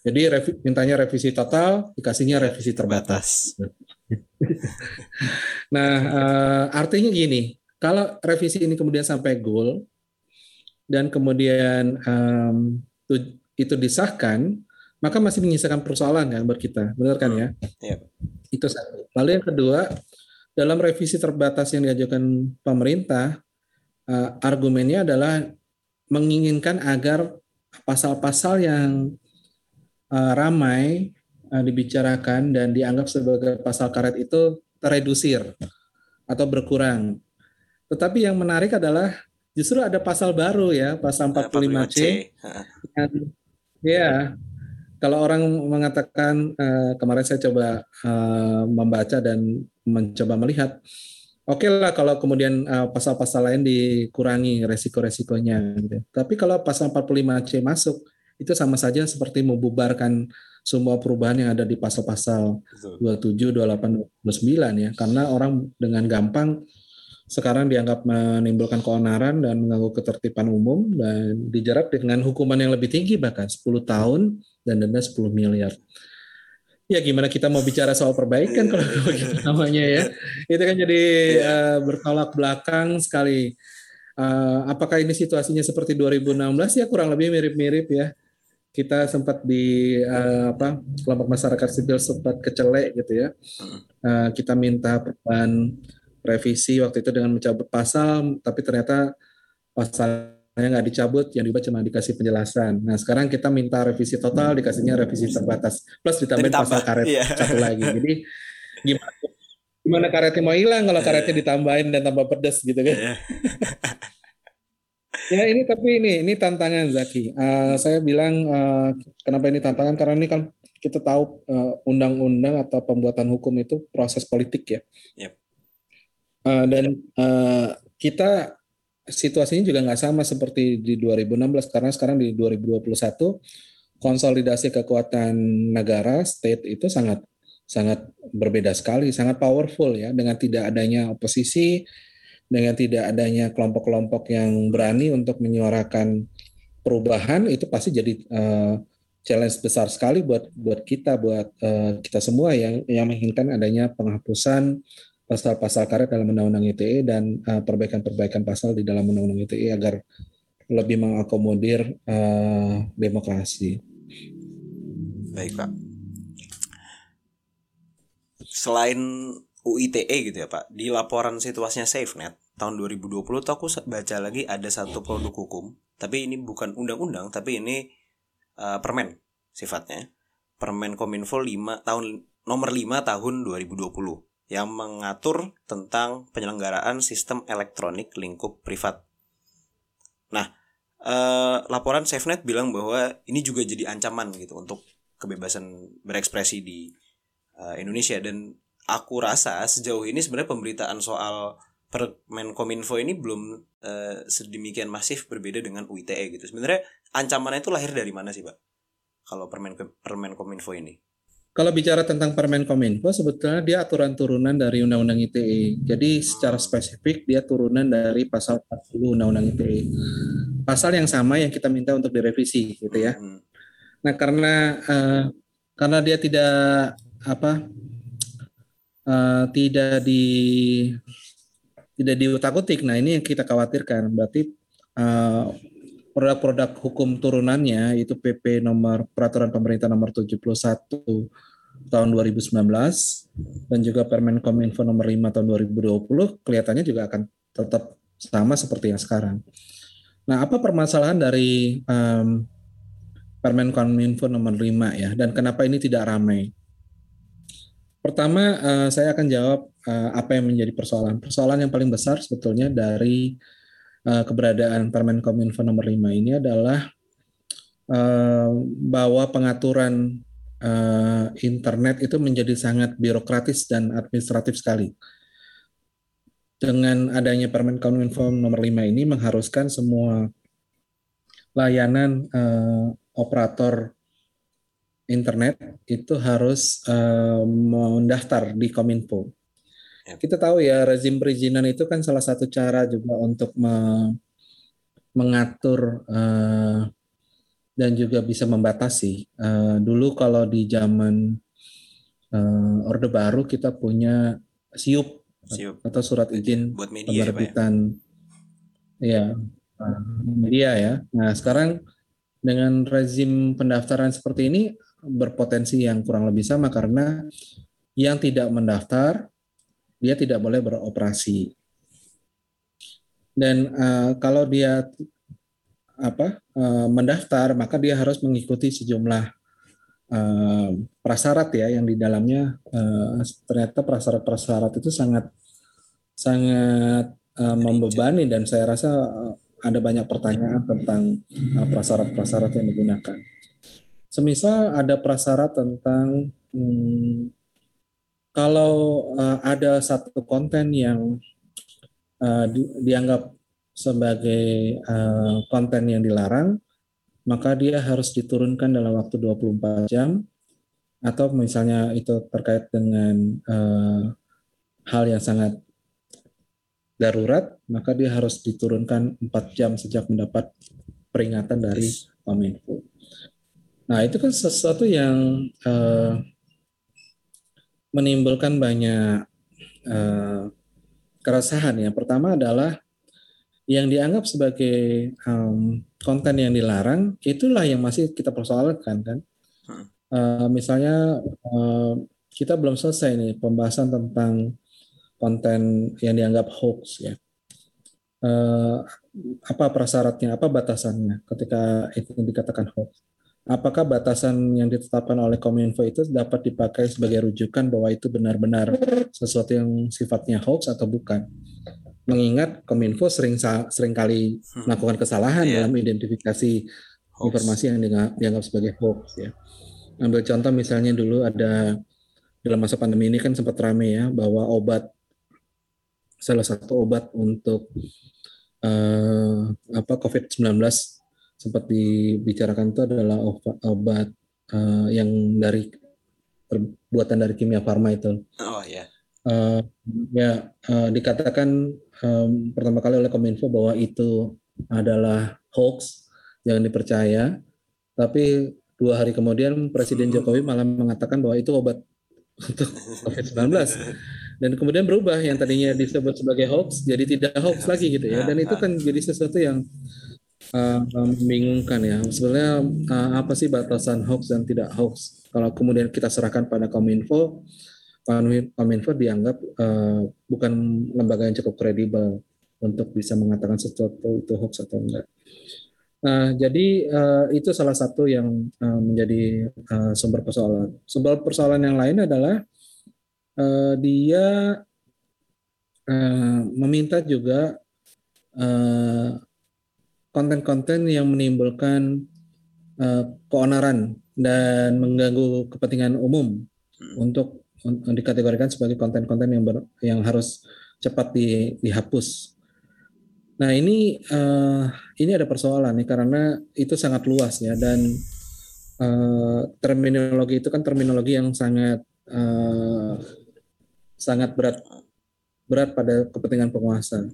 Jadi revi, mintanya revisi total, dikasihnya revisi terbatas. <laughs> nah, uh, artinya gini, kalau revisi ini kemudian sampai goal dan kemudian um, itu disahkan, maka masih menyisakan persoalan kan buat kita, benar kan ya? Iya. Itu satu. Lalu yang kedua, dalam revisi terbatas yang diajukan pemerintah, uh, argumennya adalah menginginkan agar pasal-pasal yang uh, ramai uh, dibicarakan dan dianggap sebagai pasal karet itu teredusir atau berkurang. Tetapi yang menarik adalah justru ada pasal baru ya, pasal 45C. 45C. Yang, ya, kalau orang mengatakan uh, kemarin saya coba uh, membaca dan mencoba melihat, oke okay lah kalau kemudian pasal pasal-pasal lain dikurangi resiko-resikonya. Gitu. Tapi kalau pasal 45C masuk, itu sama saja seperti membubarkan semua perubahan yang ada di pasal-pasal 27, 28, 29 ya. Karena orang dengan gampang sekarang dianggap menimbulkan keonaran dan mengganggu ketertiban umum dan dijerat dengan hukuman yang lebih tinggi bahkan 10 tahun dan denda 10 miliar. Ya gimana kita mau bicara soal perbaikan kalau begitu <laughs> namanya ya. Itu kan jadi uh, bertolak belakang sekali. Uh, apakah ini situasinya seperti 2016 ya kurang lebih mirip-mirip ya. Kita sempat di uh, apa kelompok masyarakat sipil sempat kecelek gitu ya. Uh, kita minta perubahan revisi waktu itu dengan mencabut pasal, tapi ternyata pasalnya nggak dicabut, yang diubah cuma dikasih penjelasan. Nah sekarang kita minta revisi total, dikasihnya revisi terbatas, plus ditambahin pasal karet iya. satu lagi. Jadi gimana gimana karetnya mau hilang kalau karetnya ditambahin dan tambah pedas gitu kan? Iya. ya ini tapi ini ini tantangan Zaki. Uh, saya bilang uh, kenapa ini tantangan karena ini kan kita tahu eh, undang-undang uh, atau pembuatan hukum itu proses politik ya. Yep. Uh, dan uh, kita situasinya juga nggak sama seperti di 2016 karena sekarang di 2021 konsolidasi kekuatan negara state itu sangat sangat berbeda sekali, sangat powerful ya dengan tidak adanya oposisi, dengan tidak adanya kelompok-kelompok yang berani untuk menyuarakan perubahan itu pasti jadi uh, challenge besar sekali buat buat kita buat uh, kita semua yang yang menginginkan adanya penghapusan pasal-pasal karet dalam undang-undang ITE dan perbaikan perbaikan-perbaikan pasal di dalam undang-undang ITE agar lebih mengakomodir uh, demokrasi. Baik Pak. Selain UITE gitu ya Pak, di laporan situasinya SafeNet tahun 2020 tuh aku baca lagi ada satu produk hukum, tapi ini bukan undang-undang, tapi ini uh, permen sifatnya. Permen Kominfo 5 tahun nomor 5 tahun 2020 yang mengatur tentang penyelenggaraan sistem elektronik lingkup privat. Nah, eh, laporan SafeNet bilang bahwa ini juga jadi ancaman gitu untuk kebebasan berekspresi di eh, Indonesia dan aku rasa sejauh ini sebenarnya pemberitaan soal Permenkominfo ini belum eh, sedemikian masif berbeda dengan UITE gitu. Sebenarnya ancamannya itu lahir dari mana sih, Pak? Kalau Permen Permenkominfo ini? Kalau bicara tentang Permen Kominfo, sebetulnya dia aturan turunan dari Undang-Undang ITE. Jadi secara spesifik dia turunan dari pasal 40 Undang-Undang ITE. Pasal yang sama yang kita minta untuk direvisi, gitu ya. Hmm. Nah, karena uh, karena dia tidak apa uh, tidak di tidak diutak-utik. Nah, ini yang kita khawatirkan. Berarti uh, produk-produk hukum turunannya itu PP nomor peraturan pemerintah nomor 71 tahun 2019 dan juga Permen Kominfo nomor 5 tahun 2020 kelihatannya juga akan tetap sama seperti yang sekarang. Nah, apa permasalahan dari um, Permen Kominfo nomor 5 ya dan kenapa ini tidak ramai? Pertama, uh, saya akan jawab uh, apa yang menjadi persoalan. Persoalan yang paling besar sebetulnya dari uh, keberadaan Permen Kominfo nomor 5 ini adalah uh, bahwa pengaturan uh, internet itu menjadi sangat birokratis dan administratif sekali. Dengan adanya Permen Kominfo nomor 5 ini mengharuskan semua layanan uh, operator internet itu harus uh, mendaftar di Kominfo. Ya. Kita tahu ya rezim perizinan itu kan salah satu cara juga untuk me mengatur uh, dan juga bisa membatasi. Uh, dulu kalau di zaman uh, Orde Baru kita punya siup, siup. atau surat izin buat media ya, penerbitan ya, ya media ya. Nah sekarang dengan rezim pendaftaran seperti ini berpotensi yang kurang lebih sama karena yang tidak mendaftar dia tidak boleh beroperasi dan uh, kalau dia apa uh, mendaftar maka dia harus mengikuti sejumlah uh, prasyarat ya yang di dalamnya uh, ternyata prasyarat-prasyarat itu sangat sangat uh, membebani dan saya rasa ada banyak pertanyaan tentang prasyarat-prasyarat yang digunakan. Semisal ada prasyarat tentang hmm, kalau uh, ada satu konten yang uh, di, dianggap sebagai uh, konten yang dilarang, maka dia harus diturunkan dalam waktu 24 jam atau misalnya itu terkait dengan uh, hal yang sangat darurat, maka dia harus diturunkan 4 jam sejak mendapat peringatan dari Kominfo. Nah, itu kan sesuatu yang uh, menimbulkan banyak uh, keresahan. Yang pertama adalah yang dianggap sebagai um, konten yang dilarang itulah yang masih kita persoalkan kan. Uh, misalnya uh, kita belum selesai nih pembahasan tentang konten yang dianggap hoax ya. Uh, apa prasyaratnya, apa batasannya ketika itu dikatakan hoax? Apakah batasan yang ditetapkan oleh Kominfo itu dapat dipakai sebagai rujukan bahwa itu benar-benar sesuatu yang sifatnya hoax atau bukan? mengingat Kominfo sering sering kali hmm. melakukan kesalahan yeah. dalam identifikasi hoax. informasi yang dianggap sebagai hoax ya. Ambil contoh misalnya dulu ada dalam masa pandemi ini kan sempat rame ya bahwa obat salah satu obat untuk uh, apa COVID-19 sempat dibicarakan itu adalah obat, uh, yang dari perbuatan dari kimia farma itu. Oh ya. Uh, ya uh, dikatakan um, pertama kali oleh Kominfo bahwa itu adalah hoax, jangan dipercaya. Tapi dua hari kemudian Presiden Jokowi malah mengatakan bahwa itu obat untuk COVID-19 dan kemudian berubah yang tadinya disebut sebagai hoax jadi tidak hoax lagi gitu ya dan itu kan jadi sesuatu yang uh, membingungkan ya sebenarnya uh, apa sih batasan hoax dan tidak hoax kalau kemudian kita serahkan pada Kominfo Kominfo dianggap uh, bukan lembaga yang cukup kredibel untuk bisa mengatakan sesuatu itu hoax atau enggak. Nah, jadi uh, itu salah satu yang uh, menjadi uh, sumber persoalan. Sumber persoalan yang lain adalah uh, dia uh, meminta juga konten-konten yang menimbulkan uh, keonaran dan mengganggu kepentingan umum hmm. untuk, untuk dikategorikan sebagai konten-konten yang ber, yang harus cepat di, dihapus Nah ini uh, ini ada persoalan nih karena itu sangat luas ya dan uh, terminologi itu kan terminologi yang sangat uh, sangat berat berat pada kepentingan penguasa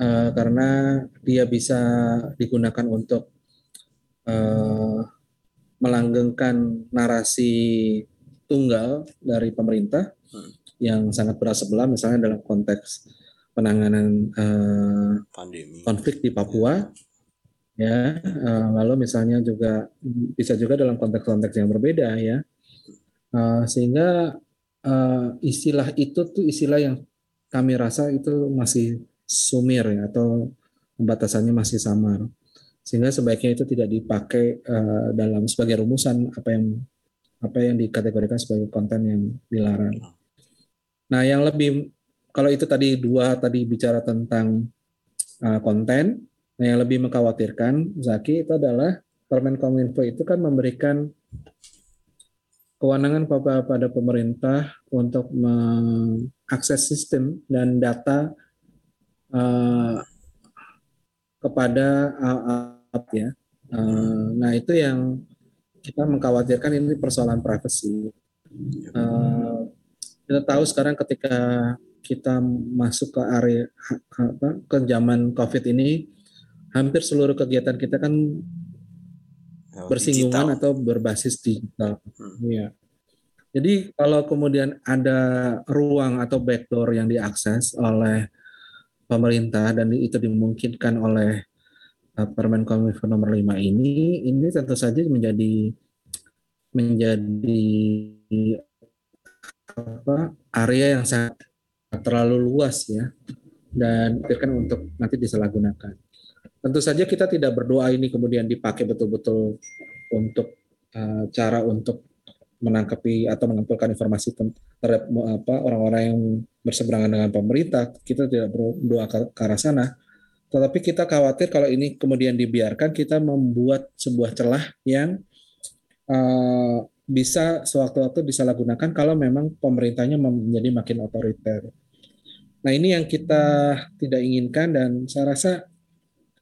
uh, karena dia bisa digunakan untuk uh, melanggengkan narasi tunggal dari pemerintah hmm. yang sangat berat sebelah misalnya dalam konteks penanganan uh, Pandemi. konflik di Papua ya uh, lalu misalnya juga bisa juga dalam konteks-konteks yang berbeda ya uh, sehingga uh, istilah itu tuh istilah yang kami rasa itu masih sumir ya atau pembatasannya masih samar sehingga sebaiknya itu tidak dipakai uh, dalam sebagai rumusan apa yang apa yang dikategorikan sebagai konten yang dilarang. Nah, yang lebih kalau itu tadi dua tadi bicara tentang uh, konten, nah yang lebih mengkhawatirkan Zaki itu adalah Permen Kominfo itu kan memberikan kewenangan pada pemerintah untuk mengakses sistem dan data uh, kepada uh, ya. Uh, nah itu yang kita mengkhawatirkan ini persoalan privasi. Uh, kita tahu sekarang ketika kita masuk ke area apa ke zaman covid ini hampir seluruh kegiatan kita kan oh, bersinggungan digital. atau berbasis digital hmm. ya jadi kalau kemudian ada ruang atau backdoor yang diakses oleh pemerintah dan itu dimungkinkan oleh uh, Permen Kominfo nomor 5 ini ini tentu saja menjadi menjadi apa area yang sangat terlalu luas ya dan kan untuk nanti disalahgunakan. Tentu saja kita tidak berdoa ini kemudian dipakai betul-betul untuk uh, cara untuk menangkapi atau mengumpulkan informasi terhadap apa orang-orang yang berseberangan dengan pemerintah. Kita tidak berdoa ke, ke arah sana. Tetapi kita khawatir kalau ini kemudian dibiarkan kita membuat sebuah celah yang uh, bisa sewaktu-waktu disalahgunakan kalau memang pemerintahnya menjadi makin otoriter. Nah ini yang kita tidak inginkan dan saya rasa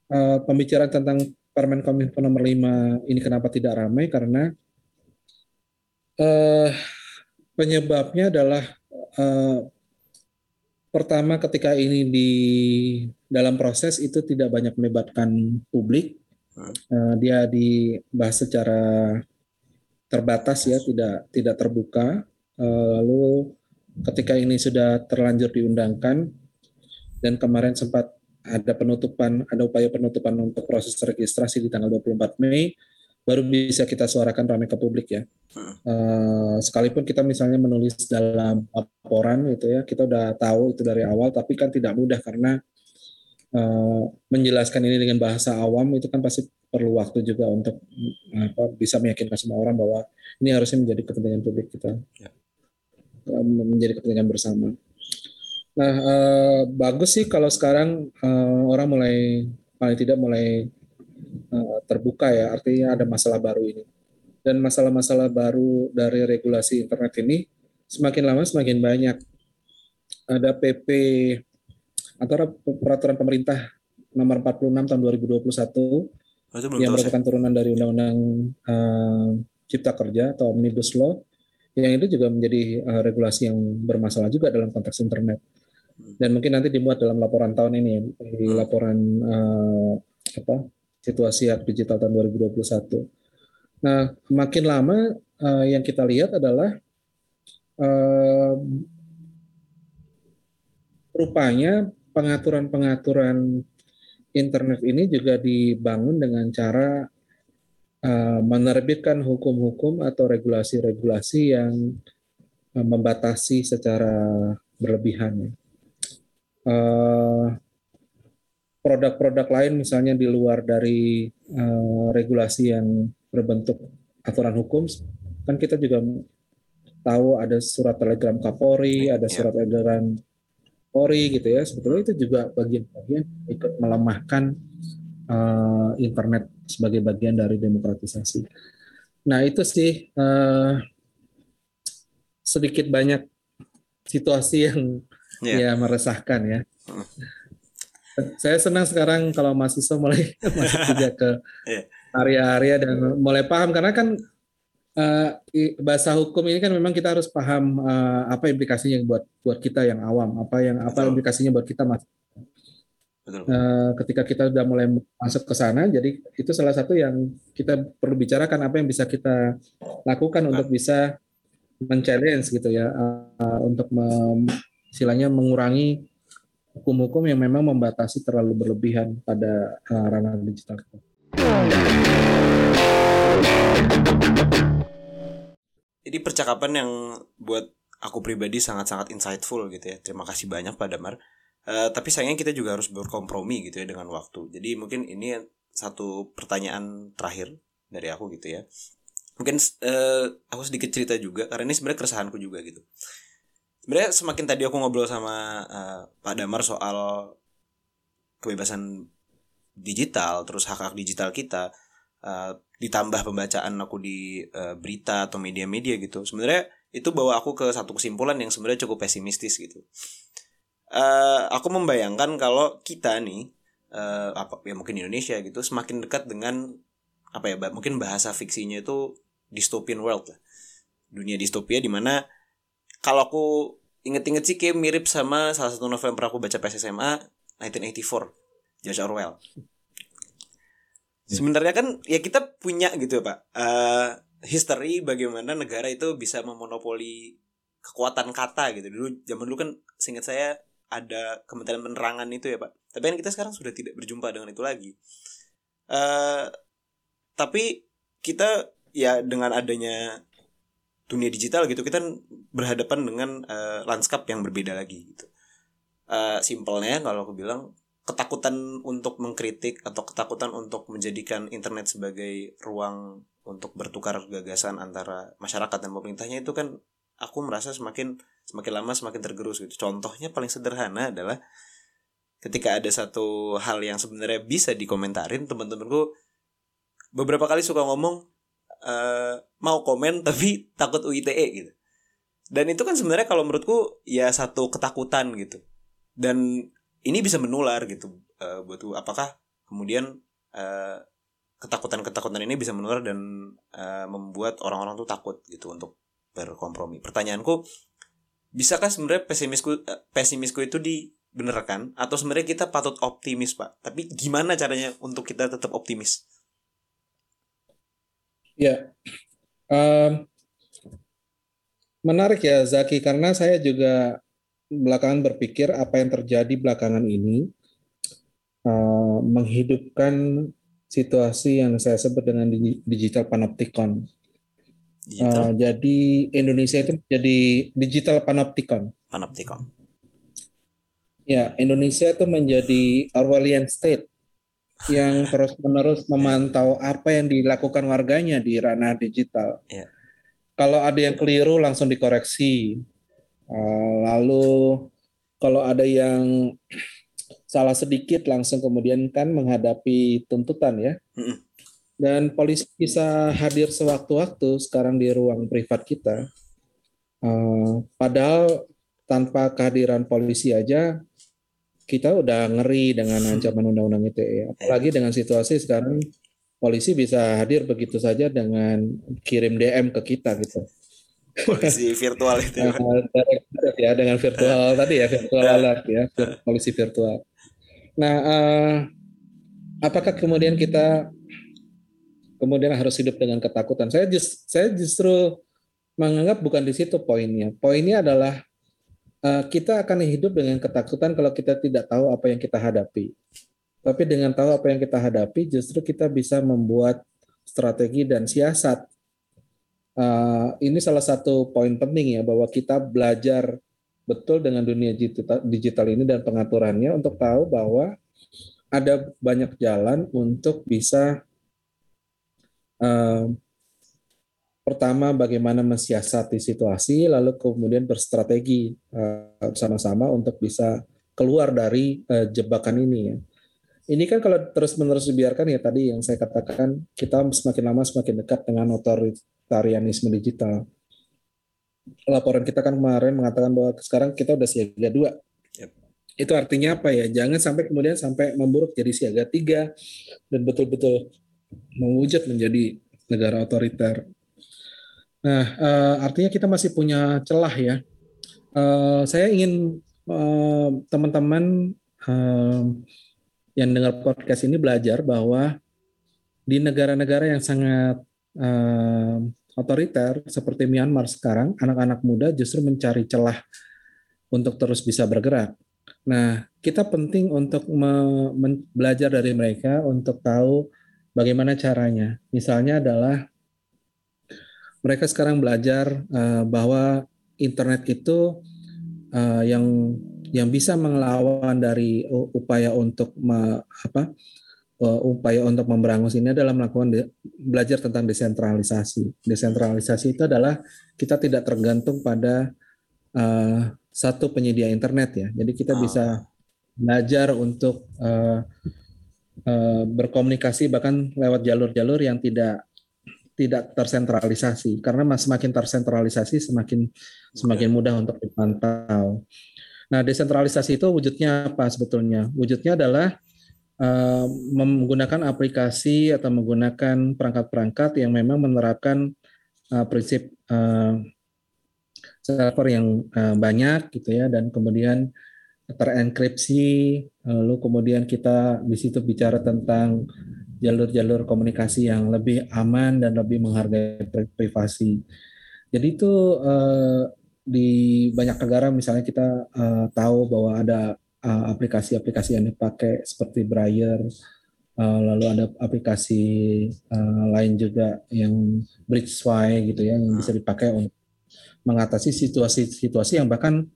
uh, pembicaraan tentang Permen Kominfo nomor 5 ini kenapa tidak ramai karena uh, penyebabnya adalah uh, pertama ketika ini di dalam proses itu tidak banyak melibatkan publik. Uh, dia dibahas secara terbatas ya tidak tidak terbuka. Uh, lalu ketika ini sudah terlanjur diundangkan dan kemarin sempat ada penutupan, ada upaya penutupan untuk proses registrasi di tanggal 24 Mei, baru bisa kita suarakan ramai ke publik ya. Uh, sekalipun kita misalnya menulis dalam laporan gitu ya, kita udah tahu itu dari awal, tapi kan tidak mudah karena uh, menjelaskan ini dengan bahasa awam itu kan pasti perlu waktu juga untuk apa, bisa meyakinkan semua orang bahwa ini harusnya menjadi kepentingan publik kita. Ya menjadi kepentingan bersama. Nah, eh, bagus sih kalau sekarang eh, orang mulai paling tidak mulai eh, terbuka ya, artinya ada masalah baru ini. Dan masalah-masalah baru dari regulasi internet ini semakin lama semakin banyak. Ada PP atau peraturan pemerintah nomor 46 tahun 2021 oh, yang merupakan turunan dari Undang-Undang uh, Cipta Kerja atau Omnibus Law yang itu juga menjadi uh, regulasi yang bermasalah juga dalam konteks internet. Dan mungkin nanti dimuat dalam laporan tahun ini, di hmm. laporan uh, apa situasi hak digital tahun 2021. Nah, makin lama uh, yang kita lihat adalah uh, rupanya pengaturan-pengaturan internet ini juga dibangun dengan cara uh, menerbitkan hukum-hukum atau regulasi-regulasi yang uh, membatasi secara berlebihan. Uh, produk-produk lain misalnya di luar dari uh, regulasi yang berbentuk aturan hukum kan kita juga tahu ada surat telegram Kapolri, ada iya. surat edaran Polri gitu ya. Sebetulnya itu juga bagian-bagian ikut melemahkan uh, internet sebagai bagian dari demokratisasi. Nah itu sih uh, sedikit banyak situasi yang yeah. ya meresahkan ya. Saya senang sekarang kalau mahasiswa mulai <laughs> masuk juga ke iya. area-area dan mulai paham karena kan uh, bahasa hukum ini kan memang kita harus paham uh, apa implikasinya buat buat kita yang awam, apa yang apa implikasinya buat kita mas. Uh, ketika kita sudah mulai masuk ke sana, jadi itu salah satu yang kita perlu bicarakan apa yang bisa kita lakukan untuk bisa men-challenge gitu ya, uh, untuk mem, istilahnya mengurangi hukum-hukum yang memang membatasi terlalu berlebihan pada uh, ranah digital. Jadi percakapan yang buat aku pribadi sangat-sangat insightful gitu ya. Terima kasih banyak Pak Damar. Uh, tapi sayangnya kita juga harus berkompromi gitu ya dengan waktu. Jadi mungkin ini satu pertanyaan terakhir dari aku gitu ya. Mungkin uh, aku sedikit cerita juga karena ini sebenarnya keresahanku juga gitu sebenarnya semakin tadi aku ngobrol sama uh, Pak Damar soal kebebasan digital terus hak hak digital kita uh, ditambah pembacaan aku di uh, berita atau media-media gitu. Sebenarnya itu bawa aku ke satu kesimpulan yang sebenarnya cukup pesimistis gitu. Uh, aku membayangkan kalau kita nih uh, apa ya mungkin Indonesia gitu semakin dekat dengan apa ya mungkin bahasa fiksinya itu dystopian world dunia distopia di mana kalau aku inget-inget sih kayak mirip sama salah satu novel yang pernah aku baca pas SMA 1984 George Orwell. Ya. Sebenarnya kan ya kita punya gitu ya Pak uh, history bagaimana negara itu bisa memonopoli kekuatan kata gitu dulu zaman dulu kan seingat saya ada Kementerian Penerangan itu ya Pak tapi kan kita sekarang sudah tidak berjumpa dengan itu lagi uh, tapi kita ya dengan adanya dunia digital gitu kita berhadapan dengan uh, lanskap yang berbeda lagi gitu. Uh, simpelnya kalau aku bilang ketakutan untuk mengkritik atau ketakutan untuk menjadikan internet sebagai ruang untuk bertukar gagasan antara masyarakat dan pemerintahnya itu kan aku merasa semakin semakin lama semakin tergerus gitu. Contohnya paling sederhana adalah ketika ada satu hal yang sebenarnya bisa dikomentarin teman-temanku beberapa kali suka ngomong uh, mau komen <laughs> tapi takut UITE gitu. Dan itu kan sebenarnya kalau menurutku ya satu ketakutan gitu. Dan ini bisa menular gitu uh, buatku apakah kemudian uh, ketakutan-ketakutan ini bisa menular dan uh, membuat orang-orang tuh takut gitu untuk berkompromi? Pertanyaanku bisakah sebenarnya pesimisku pesimisku itu dibenarkan atau sebenarnya kita patut optimis pak? Tapi gimana caranya untuk kita tetap optimis Ya, um, menarik ya Zaki karena saya juga belakangan berpikir apa yang terjadi belakangan ini uh, menghidupkan situasi yang saya sebut dengan digital panopticon. Digital? Uh, jadi Indonesia itu menjadi digital panopticon. Panopticon. Ya, Indonesia itu menjadi Orwellian state yang terus-menerus memantau apa yang dilakukan warganya di ranah digital. Yeah. Kalau ada yang keliru langsung dikoreksi. Eh, lalu kalau ada yang salah sedikit langsung kemudian kan menghadapi tuntutan ya. Dan polisi bisa hadir sewaktu-waktu sekarang di ruang privat kita. Uh, padahal tanpa kehadiran polisi aja kita udah ngeri dengan ancaman undang-undang ITE. Apalagi dengan situasi sekarang polisi bisa hadir begitu saja dengan kirim DM ke kita gitu. polisi virtual itu ya. Uh, ya dengan virtual <laughs> tadi ya virtual alert ya polisi virtual. Nah, uh, apakah kemudian kita kemudian harus hidup dengan ketakutan? Saya just, saya justru menganggap bukan di situ poinnya. Poinnya adalah kita akan hidup dengan ketakutan kalau kita tidak tahu apa yang kita hadapi. Tapi dengan tahu apa yang kita hadapi, justru kita bisa membuat strategi dan siasat. Uh, ini salah satu poin penting ya bahwa kita belajar betul dengan dunia digital ini dan pengaturannya untuk tahu bahwa ada banyak jalan untuk bisa uh, pertama bagaimana mensiasati situasi, lalu kemudian berstrategi uh, sama-sama untuk bisa keluar dari uh, jebakan ini ya ini kan kalau terus-menerus dibiarkan ya tadi yang saya katakan kita semakin lama semakin dekat dengan otoritarianisme digital. Laporan kita kan kemarin mengatakan bahwa sekarang kita udah siaga dua. Yep. Itu artinya apa ya? Jangan sampai kemudian sampai memburuk jadi siaga tiga dan betul-betul mewujud menjadi negara otoriter. Nah, uh, artinya kita masih punya celah ya. Uh, saya ingin uh, teman-teman uh, yang dengar podcast ini belajar bahwa di negara-negara yang sangat uh, otoriter seperti Myanmar sekarang, anak-anak muda justru mencari celah untuk terus bisa bergerak. Nah, kita penting untuk belajar dari mereka untuk tahu bagaimana caranya. Misalnya adalah mereka sekarang belajar uh, bahwa internet itu uh, yang yang bisa melawan dari upaya untuk me, apa upaya untuk memberangus ini adalah melakukan de, belajar tentang desentralisasi. Desentralisasi itu adalah kita tidak tergantung pada uh, satu penyedia internet ya. Jadi kita bisa belajar untuk uh, uh, berkomunikasi bahkan lewat jalur-jalur yang tidak tidak tersentralisasi karena semakin tersentralisasi semakin semakin mudah untuk dipantau. Nah, desentralisasi itu wujudnya apa sebetulnya? Wujudnya adalah uh, menggunakan aplikasi atau menggunakan perangkat-perangkat yang memang menerapkan uh, prinsip uh, server yang uh, banyak gitu ya dan kemudian terenkripsi lalu kemudian kita di situ bicara tentang jalur-jalur komunikasi yang lebih aman dan lebih menghargai privasi. Jadi itu uh, di banyak negara misalnya kita uh, tahu bahwa ada eh, aplikasi-aplikasi uh, yang dipakai seperti Braille, uh, lalu ada aplikasi uh, lain juga yang Bridgeway gitu ya yang bisa dipakai untuk mengatasi situasi-situasi yang bahkan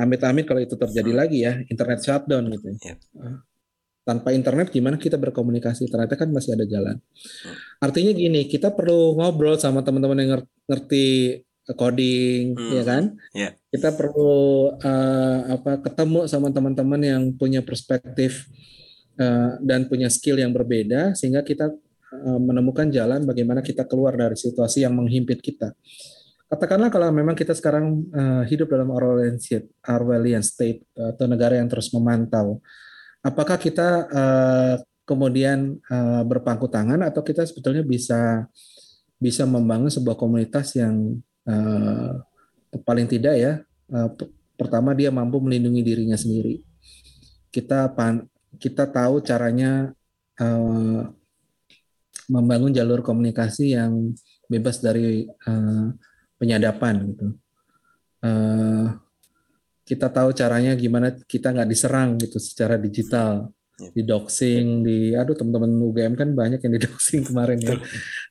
amit-amit uh, kalau itu terjadi lagi ya internet shutdown gitu. Yeah. Tanpa internet gimana kita berkomunikasi ternyata kan masih ada jalan. Artinya gini, kita perlu ngobrol sama teman-teman yang ngerti coding hmm. ya kan yeah. kita perlu uh, apa ketemu sama teman-teman yang punya perspektif uh, dan punya skill yang berbeda sehingga kita uh, menemukan jalan bagaimana kita keluar dari situasi yang menghimpit kita katakanlah kalau memang kita sekarang uh, hidup dalam Orwellian state, Orwellian state atau negara yang terus memantau apakah kita uh, kemudian uh, berpangku tangan atau kita sebetulnya bisa bisa membangun sebuah komunitas yang uh, paling tidak ya uh, pertama dia mampu melindungi dirinya sendiri. Kita pan, kita tahu caranya uh, membangun jalur komunikasi yang bebas dari uh, penyadapan gitu. Uh, kita tahu caranya gimana kita nggak diserang gitu secara digital iya. di doxing di aduh teman-teman UGM kan banyak yang di doxing kemarin ya.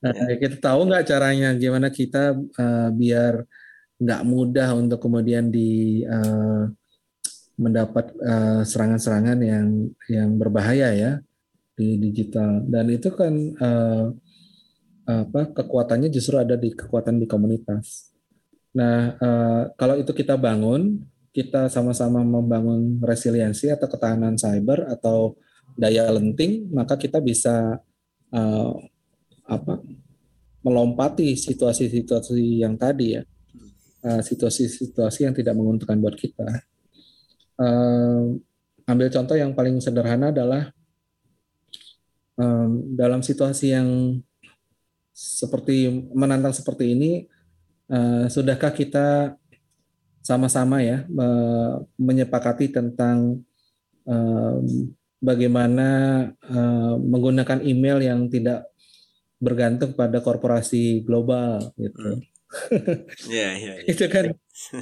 Nah, kita tahu nggak caranya gimana kita uh, biar nggak mudah untuk kemudian di uh, mendapat uh, serangan-serangan yang yang berbahaya ya di digital dan itu kan uh, apa kekuatannya justru ada di kekuatan di komunitas. Nah uh, kalau itu kita bangun kita sama-sama membangun resiliensi atau ketahanan cyber atau daya lenting, maka kita bisa uh, apa melompati situasi-situasi yang tadi ya, uh, situasi-situasi yang tidak menguntungkan buat kita. Uh, ambil contoh yang paling sederhana adalah um, dalam situasi yang seperti menantang seperti ini, uh, sudahkah kita sama-sama ya uh, menyepakati tentang uh, bagaimana uh, menggunakan email yang tidak bergantung pada korporasi global gitu. Hmm. <laughs> yeah, yeah, yeah. itu kan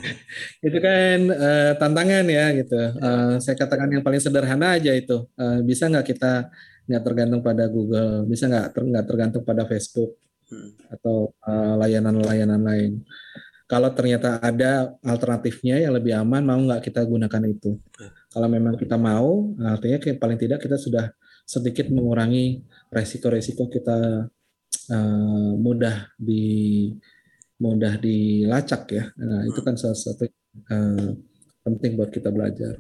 <laughs> itu kan uh, tantangan ya gitu. Uh, saya katakan yang paling sederhana aja itu uh, bisa nggak kita nggak tergantung pada Google, bisa nggak ter, nggak tergantung pada Facebook hmm. atau layanan-layanan uh, lain. Kalau ternyata ada alternatifnya yang lebih aman, mau nggak kita gunakan itu? Hmm. Kalau memang kita mau, artinya paling tidak kita sudah sedikit mengurangi resiko-resiko kita uh, mudah di mudah dilacak ya. Nah, itu kan salah satu uh, penting buat kita belajar.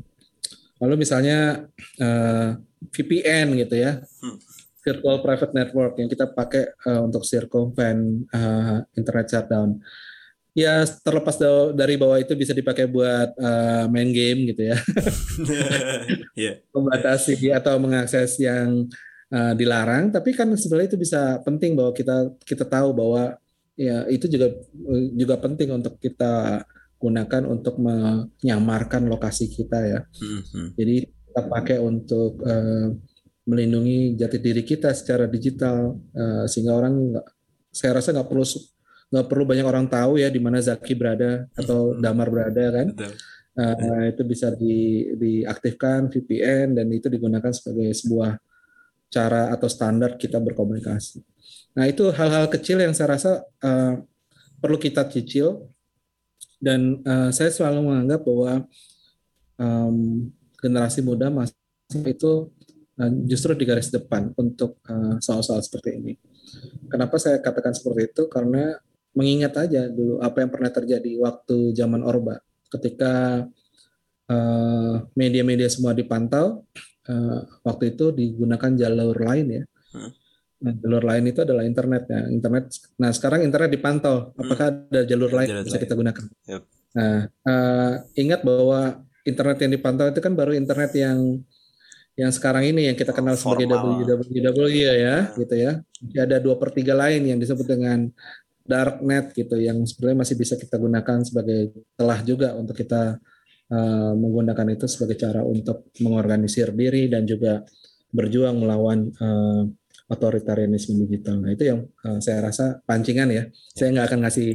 Lalu misalnya uh, eh, VPN gitu ya, hmm. virtual private network yang kita pakai uh, untuk circumvent uh, internet shutdown. Ya terlepas dari bahwa itu bisa dipakai buat uh, main game gitu ya, <laughs> yeah. membatasi atau mengakses yang uh, dilarang. Tapi kan sebenarnya itu bisa penting bahwa kita kita tahu bahwa ya itu juga juga penting untuk kita gunakan untuk menyamarkan lokasi kita ya. Mm-hmm. Jadi kita pakai untuk uh, melindungi jati diri kita secara digital uh, sehingga orang nggak, saya rasa nggak perlu nggak perlu banyak orang tahu ya di mana Zaki berada atau mm-hmm. Damar berada kan. Uh, itu bisa di, diaktifkan VPN dan itu digunakan sebagai sebuah cara atau standar kita berkomunikasi. Nah itu hal-hal kecil yang saya rasa uh, perlu kita cicil dan uh, saya selalu menganggap bahwa um, generasi muda masih itu uh, justru di garis depan untuk soal-soal uh, seperti ini. Kenapa saya katakan seperti itu? Karena mengingat aja dulu apa yang pernah terjadi waktu zaman Orba ketika media-media uh, semua dipantau uh, waktu itu digunakan jalur lain ya. Hmm. Nah, jalur lain itu adalah internet ya. Internet. Nah, sekarang internet dipantau. Apakah hmm. ada jalur lain yang bisa kita gunakan? Yep. Nah, uh, ingat bahwa internet yang dipantau itu kan baru internet yang yang sekarang ini yang kita kenal sebagai www ya, ya, gitu ya. Jadi ada dua per tiga lain yang disebut dengan darknet gitu, yang sebenarnya masih bisa kita gunakan sebagai telah juga untuk kita uh, menggunakan itu sebagai cara untuk mengorganisir diri dan juga berjuang melawan uh, otoritarianisme digital. Nah itu yang uh, saya rasa pancingan ya. Saya nggak akan ngasih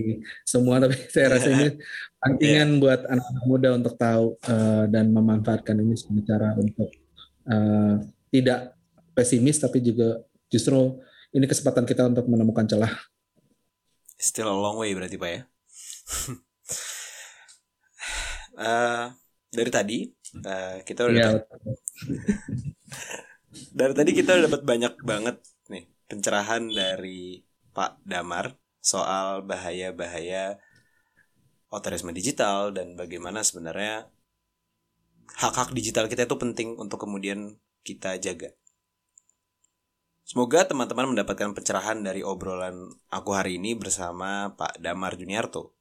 semua, tapi <laughs> saya rasa ini pancingan yeah. buat anak-anak muda untuk tahu uh, dan memanfaatkan ini sebagai cara untuk uh, tidak pesimis, tapi juga justru ini kesempatan kita untuk menemukan celah. Still a long way berarti pak ya. uh, <laughs> dari tadi uh, kita udah yeah. <laughs> dari tadi kita udah dapat banyak banget nih pencerahan dari Pak Damar soal bahaya-bahaya otorisme digital dan bagaimana sebenarnya hak-hak digital kita itu penting untuk kemudian kita jaga. Semoga teman-teman mendapatkan pencerahan dari obrolan aku hari ini bersama Pak Damar Juniarto.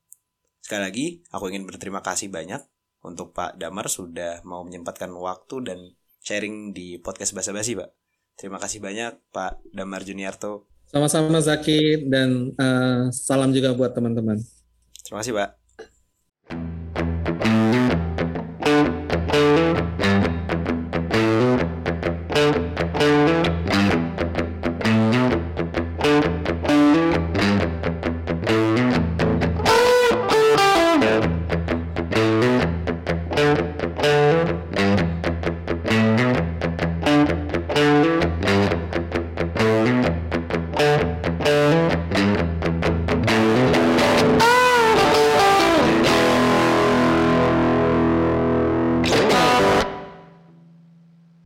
Sekali lagi, aku ingin berterima kasih banyak untuk Pak Damar sudah mau menyempatkan waktu dan sharing di podcast Basa Basi, Pak. Terima kasih banyak Pak Damar Juniarto. Sama-sama Zaki dan uh, salam juga buat teman-teman. Terima kasih, Pak.